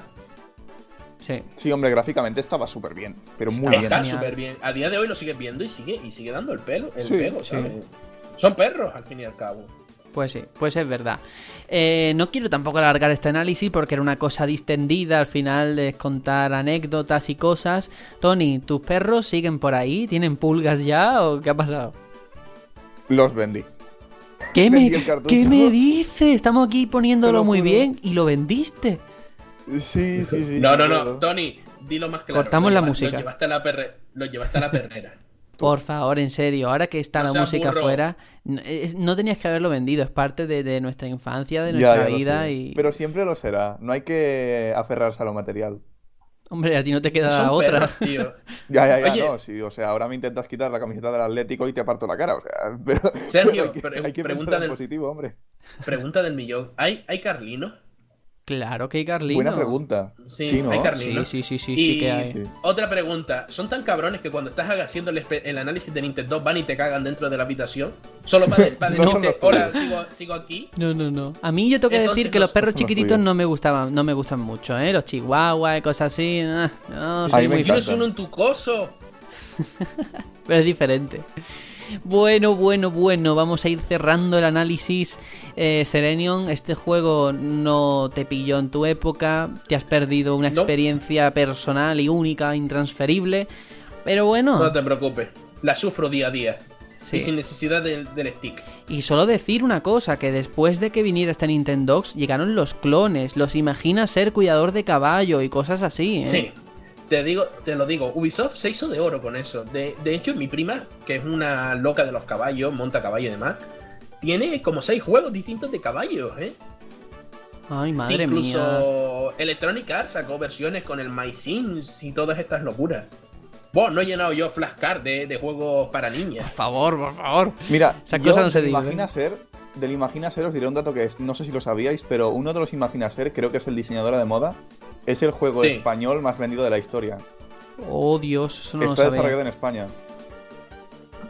Sí. Sí, hombre, gráficamente estaba súper bien, pero muy Estaba bien. Está súper bien. A día de hoy lo sigues viendo y sigue, y sigue dando el pelo, el Sí, pelo, sí. ¿sabes? Son perros, al fin y al cabo. Pues sí, pues es verdad. Eh, no quiero tampoco alargar este análisis porque era una cosa distendida. Al final es contar anécdotas y cosas. Tony, ¿tus perros siguen por ahí? ¿Tienen pulgas ya o qué ha pasado? Los vendí. ¿Qué [laughs] me, Vendí. ¿qué me dices? Estamos aquí poniéndolo muy bien y lo vendiste. Sí, sí, sí. no, no, no. Tony, dilo más claro. Cortamos Lo la lleva- música. Lo llevaste a la, perre- lo llevaste a la perrera. Por favor, en serio, ahora que está No la música afuera, no tenías que haberlo vendido, es parte de, de nuestra infancia, de nuestra ya vida y... Pero siempre lo será. No hay que aferrarse a lo material. Hombre, a ti no te queda otra. perros, tío. [laughs] Ya, ya, ya, Oye. no. Sí, o sea, ahora me intentas quitar la camiseta del Atlético y te aparto la cara. O sea, [laughs] pero. Sergio, hay que, pre- hay que pregunta pensar en del- positivo, hombre. Pregunta del millón. ¿Hay, hay Carlino? Claro que hay Carlino. Buena pregunta. Sí, Sí, ¿no? hay Carlino. Sí, sí, sí, sí, y sí que hay. Sí. otra pregunta. ¿Son tan cabrones que cuando estás haciendo el, análisis de Nintendo van y te cagan dentro de la habitación? Solo para, para [laughs] No decirte, hola, sigo, sigo aquí. No, no, no. A mí yo tengo que Entonces decir que no los perros chiquititos no me gustaban, no me gustan mucho, ¿eh? Los chihuahuas y cosas así. ah, no, A soy mí me muy encanta. Tienes uno en tu coso. [laughs] Pero es diferente. Bueno, bueno, bueno, vamos a ir cerrando el análisis. Eh, Serenion, este juego no te pilló en tu época, te has perdido una No. experiencia personal y única, intransferible. Pero bueno, No te preocupes. La sufro día a día. Sí. Y sin necesidad del, del stick. y solo decir una cosa, que después de que viniera este Nintendox, llegaron los clones, los imagina ser cuidador de caballo y cosas así, ¿eh? Sí. Te digo, te lo digo, Ubisoft se hizo de oro con eso. De, de hecho, mi prima, que es una loca de los caballos, monta caballo y demás, tiene como seis juegos distintos de caballos, ¿eh? Ay, Sí, madre mía. incluso Electronic Arts sacó versiones con el My Sims y todas estas locuras. Bueno, no he llenado yo flashcard de, de juegos para Por niñas. favor, por favor. Mira, Esa yo cosa no se dice. Imagina Ser, del Imagina Ser os diré un dato que es, no sé si lo sabíais, pero uno de los Imagina Ser, creo que es el diseñadora de moda, es el juego Sí. español más vendido de la historia. Oh, Dios, eso no lo Está sabía. desarrollado en España.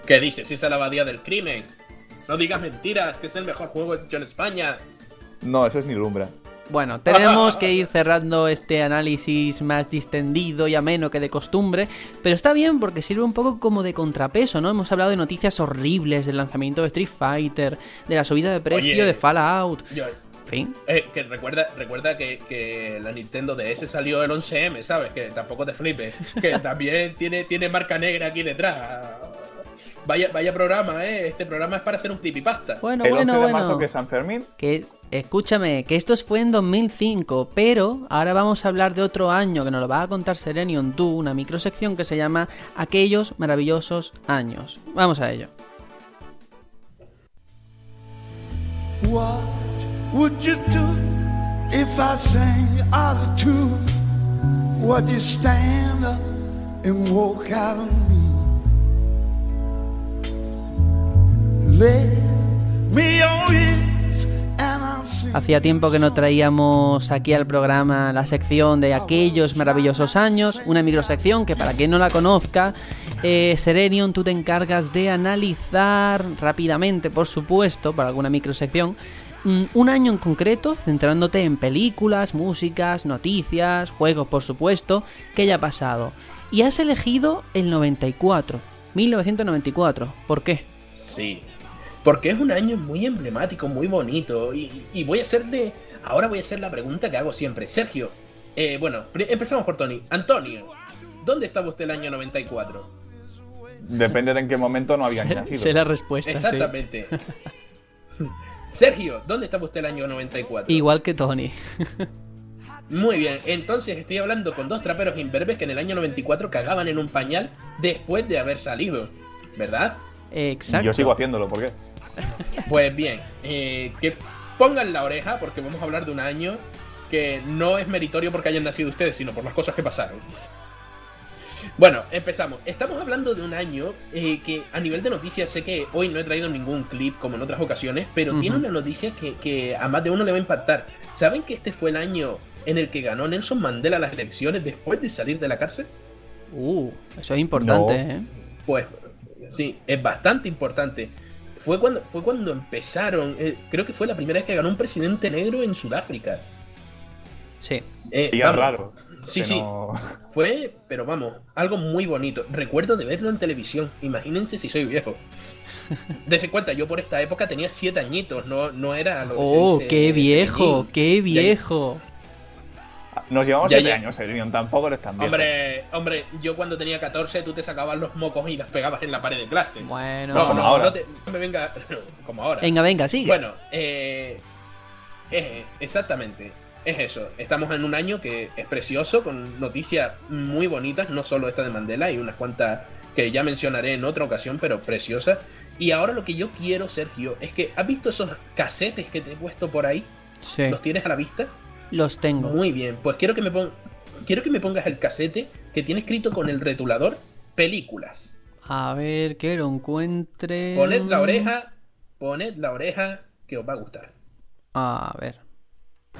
¿Qué dices? Esa es la abadía del crimen. No digas mentiras, que es el mejor juego hecho en España. No, eso es ni Lumbra. Bueno, tenemos que [laughs] ir cerrando este análisis más distendido y ameno que de costumbre, pero está bien porque sirve un poco como de contrapeso, ¿no? Hemos hablado de noticias horribles del lanzamiento de Street Fighter, de la subida de precio Oye. de Fallout, Yo, fin. eh, que recuerda, recuerda que, que la Nintendo DS salió el 11M, ¿sabes? Que tampoco te flipes. Que [laughs] también tiene, tiene marca negra aquí detrás. Vaya, vaya programa, ¿eh? Este programa es para hacer un creepypasta. Bueno, el 11 bueno, de marzo, bueno. que es San Fermín, Que escúchame, que esto fue en 2005, pero ahora vamos a hablar de otro año que nos lo va a contar Serenion tú, una microsección que se llama Aquellos maravillosos años. Vamos a ello. What would you do if I sang out of tune? Would you stand up and walk out on me? Me sing. Hacía tiempo que no traíamos aquí al programa la sección de aquellos maravillosos años, una microsección que para quien no la conozca, eh, Serenion, tú te encargas de analizar rápidamente, por supuesto, para alguna microsección, un año en concreto, centrándote en películas, músicas, noticias, juegos, por supuesto, que haya pasado. Y has elegido el 94, 1994. ¿Por qué? Sí. Porque es un año muy emblemático, muy bonito. Y, y voy a hacerle. Ahora voy a hacer la pregunta que hago siempre. Sergio. eh, bueno, empezamos por Tony. Antonio, ¿dónde estaba usted el año 94? depende de en qué momento no había nacido. Sé la respuesta. sí. [laughs] Sergio, ¿dónde estaba usted el año 94? Igual que Tony. Muy bien, entonces estoy hablando con dos traperos imberbes que en el año 94 cagaban en un pañal después de haber salido, ¿verdad? Exacto. Yo sigo haciéndolo, ¿por qué? Pues bien, eh, ¿qué, pongan la oreja porque vamos a hablar de un año que no es meritorio porque hayan nacido ustedes, sino por las cosas que pasaron. Bueno, empezamos. Estamos hablando de un año eh, que a nivel de noticias sé que hoy no he traído ningún clip como en otras ocasiones, pero tiene una noticia que, que a más de uno le va a impactar. ¿Saben que este fue el año en el que ganó Nelson Mandela las elecciones después de salir de la cárcel? Uh, eso es importante, No. ¿eh? Pues sí, es bastante importante. Fue cuando, fue cuando empezaron, eh, creo que fue la primera vez que ganó un presidente negro en Sudáfrica. Sí. Eh, Y es vamos, raro. Sí, sí. no- Fue, pero vamos, algo muy bonito. Recuerdo de verlo en televisión. Imagínense si soy viejo. [laughs] Dese cuenta, yo por esta época tenía siete añitos, no, no era lo que se Oh, qué viejo, pequeñín. qué viejo. Nos llevamos Ya, 7 ya. años, Edwin, tampoco eres tan viejo. Hombre, hombre, yo cuando tenía 14 tú te sacabas los mocos y las pegabas en la pared de clase. Bueno. no, como no, ahora. no, te, no me venga [laughs] como ahora. Venga, venga, sigue. Bueno, eh, eh, exactamente. Es eso. Estamos en un año que es precioso, con noticias muy bonitas, no solo esta de Mandela, y unas cuantas que ya mencionaré en otra ocasión, pero preciosas. Y ahora lo que yo quiero, Sergio, es que ¿has visto esos casetes que te he puesto por ahí? sí, ¿Los tienes a la vista? los tengo. Muy bien, pues quiero que me pon- quiero que me pongas el casete que tiene escrito con el retulador películas. A ver, que lo encuentre. Poned la oreja, poned la oreja que os va a gustar. A ver.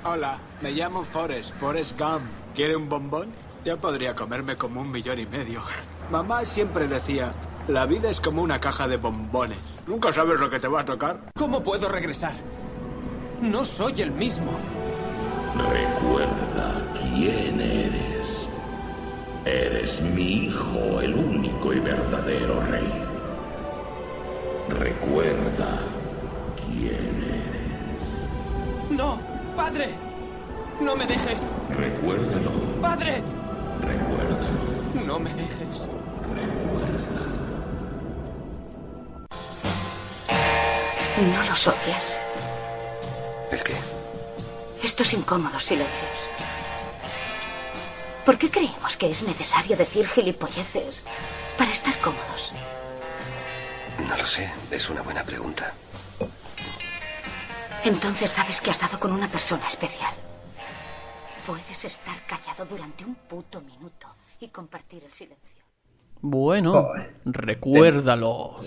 Hola, me llamo Forrest, Forrest Gump. ¿Quiere un bombón? Ya podría comerme como un millón y medio. [laughs] Mamá siempre decía, la vida es como una caja de bombones. Nunca sabes lo que te va a tocar. ¿Cómo puedo regresar? No soy el mismo. Recuerda quién eres. Eres mi hijo, el único y verdadero rey. Recuerda quién eres. No, padre. No me dejes. Recuérdalo, Padre. recuérdalo, No me dejes. recuerda. No los odias. ¿El qué? Estos incómodos silencios. ¿Por qué creemos que es necesario decir gilipolleces para estar cómodos? No lo sé, es una buena pregunta. Entonces sabes que has dado con una persona especial. Puedes estar callado durante un puto minuto y compartir el silencio. Bueno, Joder. recuérdalo.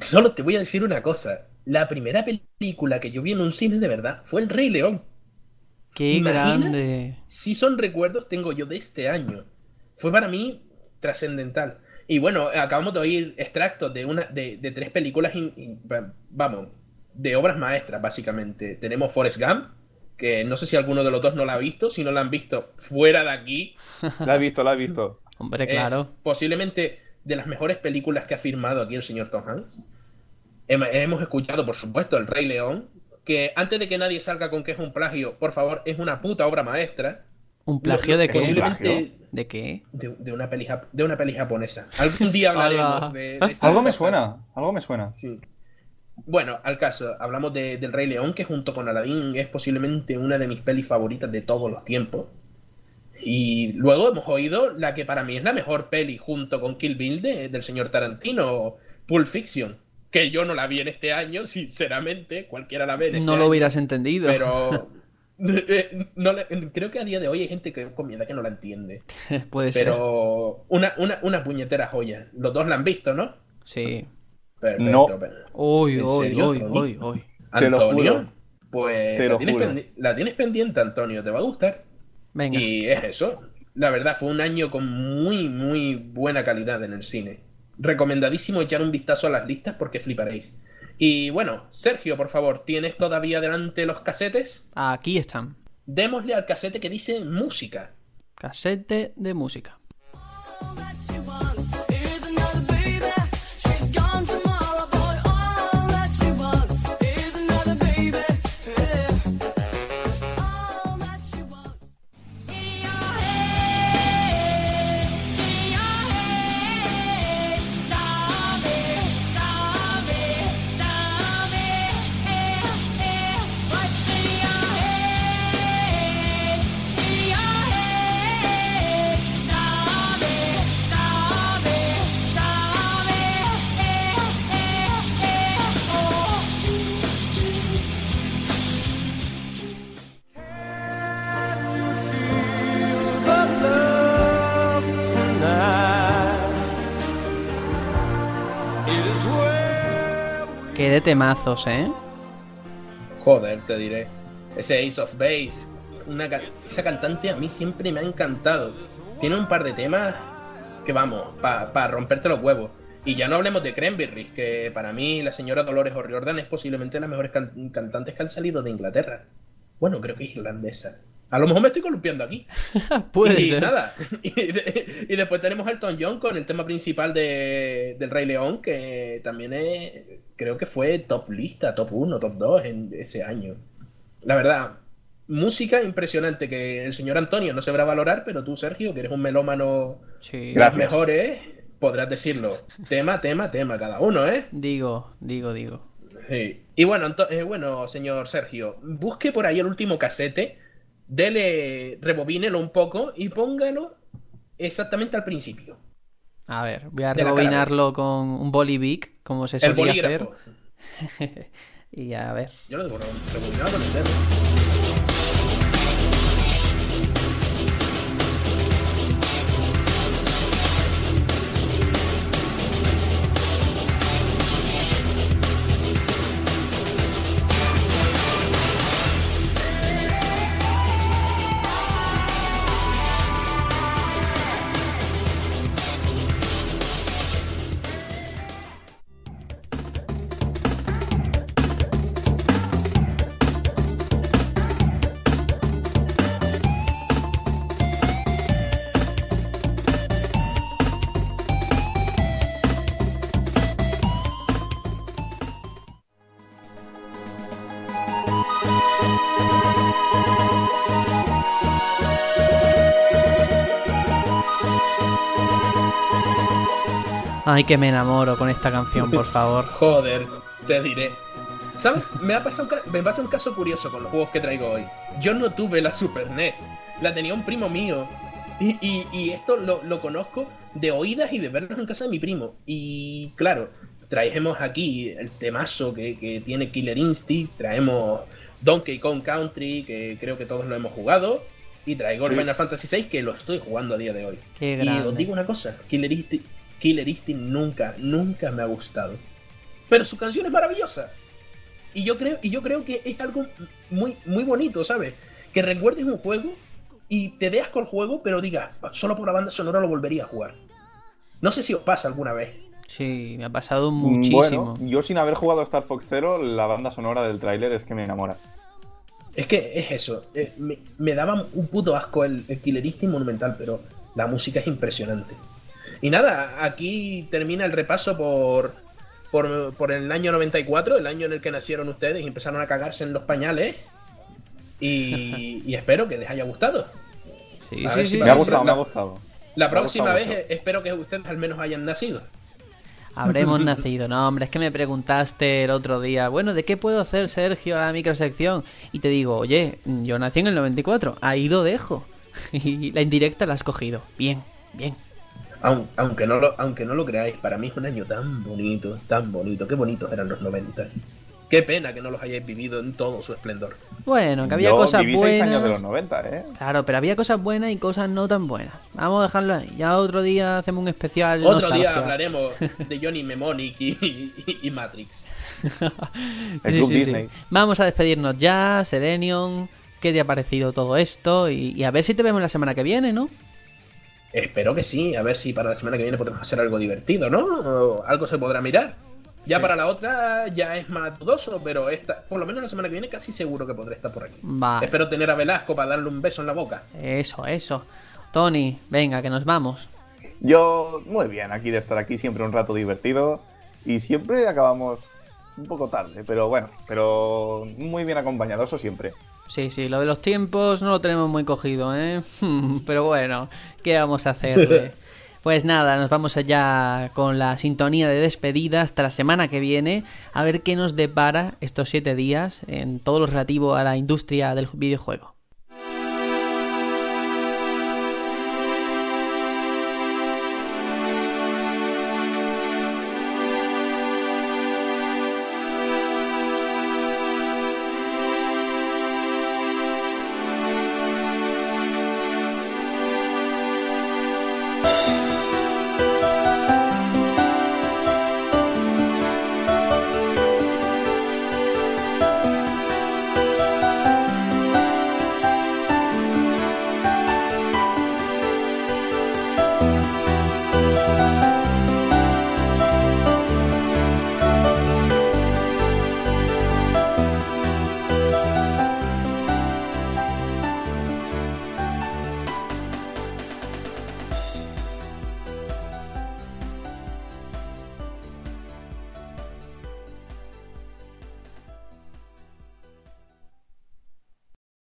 Solo te voy a decir una cosa. La primera película que yo vi en un cine de verdad fue El Rey León. Qué Imagina grande. Si son recuerdos, tengo yo de este año. Fue para mí trascendental. Y bueno, acabamos de oír extractos de, una, de, de tres películas, in- in- vamos, de obras maestras, básicamente. Tenemos Forrest Gump, que no sé si alguno de los dos no la ha visto. Si no la han visto, fuera de aquí. [laughs] La he visto, la he visto. Hombre, Es claro. posiblemente de las mejores películas que ha firmado aquí el señor Tom Hanks. Hem- Hemos escuchado, por supuesto, El Rey León, que antes de que nadie salga con que es un plagio, por favor, es una puta obra maestra. ¿Un plagio de ¿Es qué? Posiblemente ¿De qué? de, de una peli, de una peli japonesa. Algún día hablaremos de, Algo me suena, algo me suena. Sí. Bueno, al caso, hablamos de, del Rey León, que junto con Aladdin es posiblemente una de mis pelis favoritas de todos los tiempos. Y luego hemos oído la que para mí es la mejor peli junto con Kill Bill de- del señor Tarantino, Pulp Fiction. Que yo no la vi en este año, sinceramente, cualquiera la ve en este No lo año, hubieras entendido. Pero [laughs] eh, no le- creo que a día de hoy hay gente que con mi edad que no la entiende. [laughs] Puede ser. Pero una, una, una puñetera joya. Los dos la han visto, ¿no? Sí. Perfecto. No. pero- Uy, ¿En uy, serio, uy, uy, uy. Te lo Antonio, juro. pues Te la, lo tienes juro. pendi- la tienes pendiente, Antonio, te va a gustar. Venga. Y es eso. La verdad, fue un año con muy, muy buena calidad en el cine. Recomendadísimo echar un vistazo a las listas porque fliparéis. Y bueno, Sergio, por favor, ¿tienes todavía delante los casetes? Aquí están. Démosle al casete que dice música. Casete de música. De temazos, ¿eh? Joder, te diré. Ese Ace of Base. Una, esa cantante a mí siempre me ha encantado. Tiene un par de temas que vamos, para romperte los huevos. Y ya no hablemos de Cranberry, que para mí la señora Dolores O'Riordan es posiblemente de las mejores cantantes que han salido de Inglaterra. Bueno, creo que es irlandesa. A lo mejor me estoy columpiando aquí. [laughs] Puede y ser. nada. [laughs] Y, después tenemos a Elton John con el tema principal de, del Rey León, que también es, creo que fue top lista, top 1, top 2 en ese año. La verdad, música impresionante que el señor Antonio no se sabrá valorar, pero tú, Sergio, que eres un melómano sí. de los mejores, podrás decirlo. Tema, tema, tema, cada uno, ¿eh? Digo, digo, digo. Sí. Y bueno, eh, bueno, señor Sergio, busque por ahí el último casete, dele, rebobínelo un poco y póngalo exactamente al principio. A ver, voy a rebobinarlo con un bolivic, como se solía hacer. [laughs] y a ver. Yo lo debo rebobinar con el dedo. Ay, que me enamoro con esta canción, por [laughs] favor. Joder, te diré. ¿Sabes? Me, ha pasado un me pasa un caso curioso con los juegos que traigo hoy. Yo no tuve la Super NES. La tenía un primo mío. Y, y, y esto lo, lo, conozco de oídas y de verlos en casa de mi primo. Y claro, traemos aquí el temazo que, que tiene Killer Instinct. Traemos Donkey Kong Country, que creo que todos lo hemos jugado. Y traigo sí. el Final Fantasy VI, que lo estoy jugando a día de hoy. Qué y os digo una cosa, Killer Instinct, Killer Instinct nunca, nunca me ha gustado. Pero su canción es maravillosa. Y yo creo, y yo creo que es algo muy, muy bonito, ¿sabes? Que recuerdes un juego y te veas con el juego, pero digas, solo por la banda sonora lo volvería a jugar. No sé si os pasa alguna vez. Sí, me ha pasado muchísimo. Bueno, yo sin haber jugado Star Fox Zero, la banda sonora del tráiler es que me enamora. Es que es eso. Eh, me, me, daba un puto asco el, el Killer Instinct Monumental, pero la música es impresionante. Y nada, aquí termina el repaso por, por, por, el año 94, el año en el que nacieron ustedes y empezaron a cagarse en los pañales. Y, y espero que les haya gustado. Sí, sí, sí, me ha gustado, me ha gustado. La próxima vez mucho. espero que ustedes al menos hayan nacido. Habremos [laughs] nacido. No, hombre, es que me preguntaste el otro día, bueno, ¿de qué puedo hacer, Sergio, a la microsección? Y te digo, oye, yo nací en el 94, ahí lo dejo. [laughs] Y la indirecta la has cogido. Bien, bien. Aunque no, lo, aunque no lo creáis, para mí es un año tan bonito, tan bonito. Qué bonitos eran los 90. Qué pena que no los hayáis vivido en todo su esplendor. Bueno, que había Yo cosas viví buenas. seis años de los 90, ¿eh? Claro, pero había cosas buenas y cosas no tan buenas. Vamos a dejarlo ahí. Ya otro día hacemos un especial. Otro nostalgia. día hablaremos [laughs] de Johnny Mnemonic y, y, y Matrix. [laughs] El Sí, sí. Vamos a despedirnos ya, Serenion. ¿Qué te ha parecido todo esto? Y, y a ver si te vemos la semana que viene, ¿no? Espero que sí, a ver si para la semana que viene podemos hacer algo divertido, ¿no? O algo se podrá mirar. Ya Sí. para la otra ya es más dudoso, pero esta, por lo menos la semana que viene casi seguro que podré estar por aquí. Vale. Espero tener a Velasco para darle un beso en la boca. Eso, eso. Tony, venga, que nos vamos. Yo, muy bien, aquí de estar aquí, siempre un rato divertido. Y siempre acabamos un poco tarde, pero bueno, pero muy bien acompañado, eso siempre. Sí, sí, lo de los tiempos no lo tenemos muy cogido, ¿eh? [laughs] Pero bueno, ¿qué vamos a hacerle? [laughs] Pues nada, nos vamos allá con la sintonía de despedida hasta la semana que viene, a ver qué nos depara estos siete días en todo lo relativo a la industria del videojuego.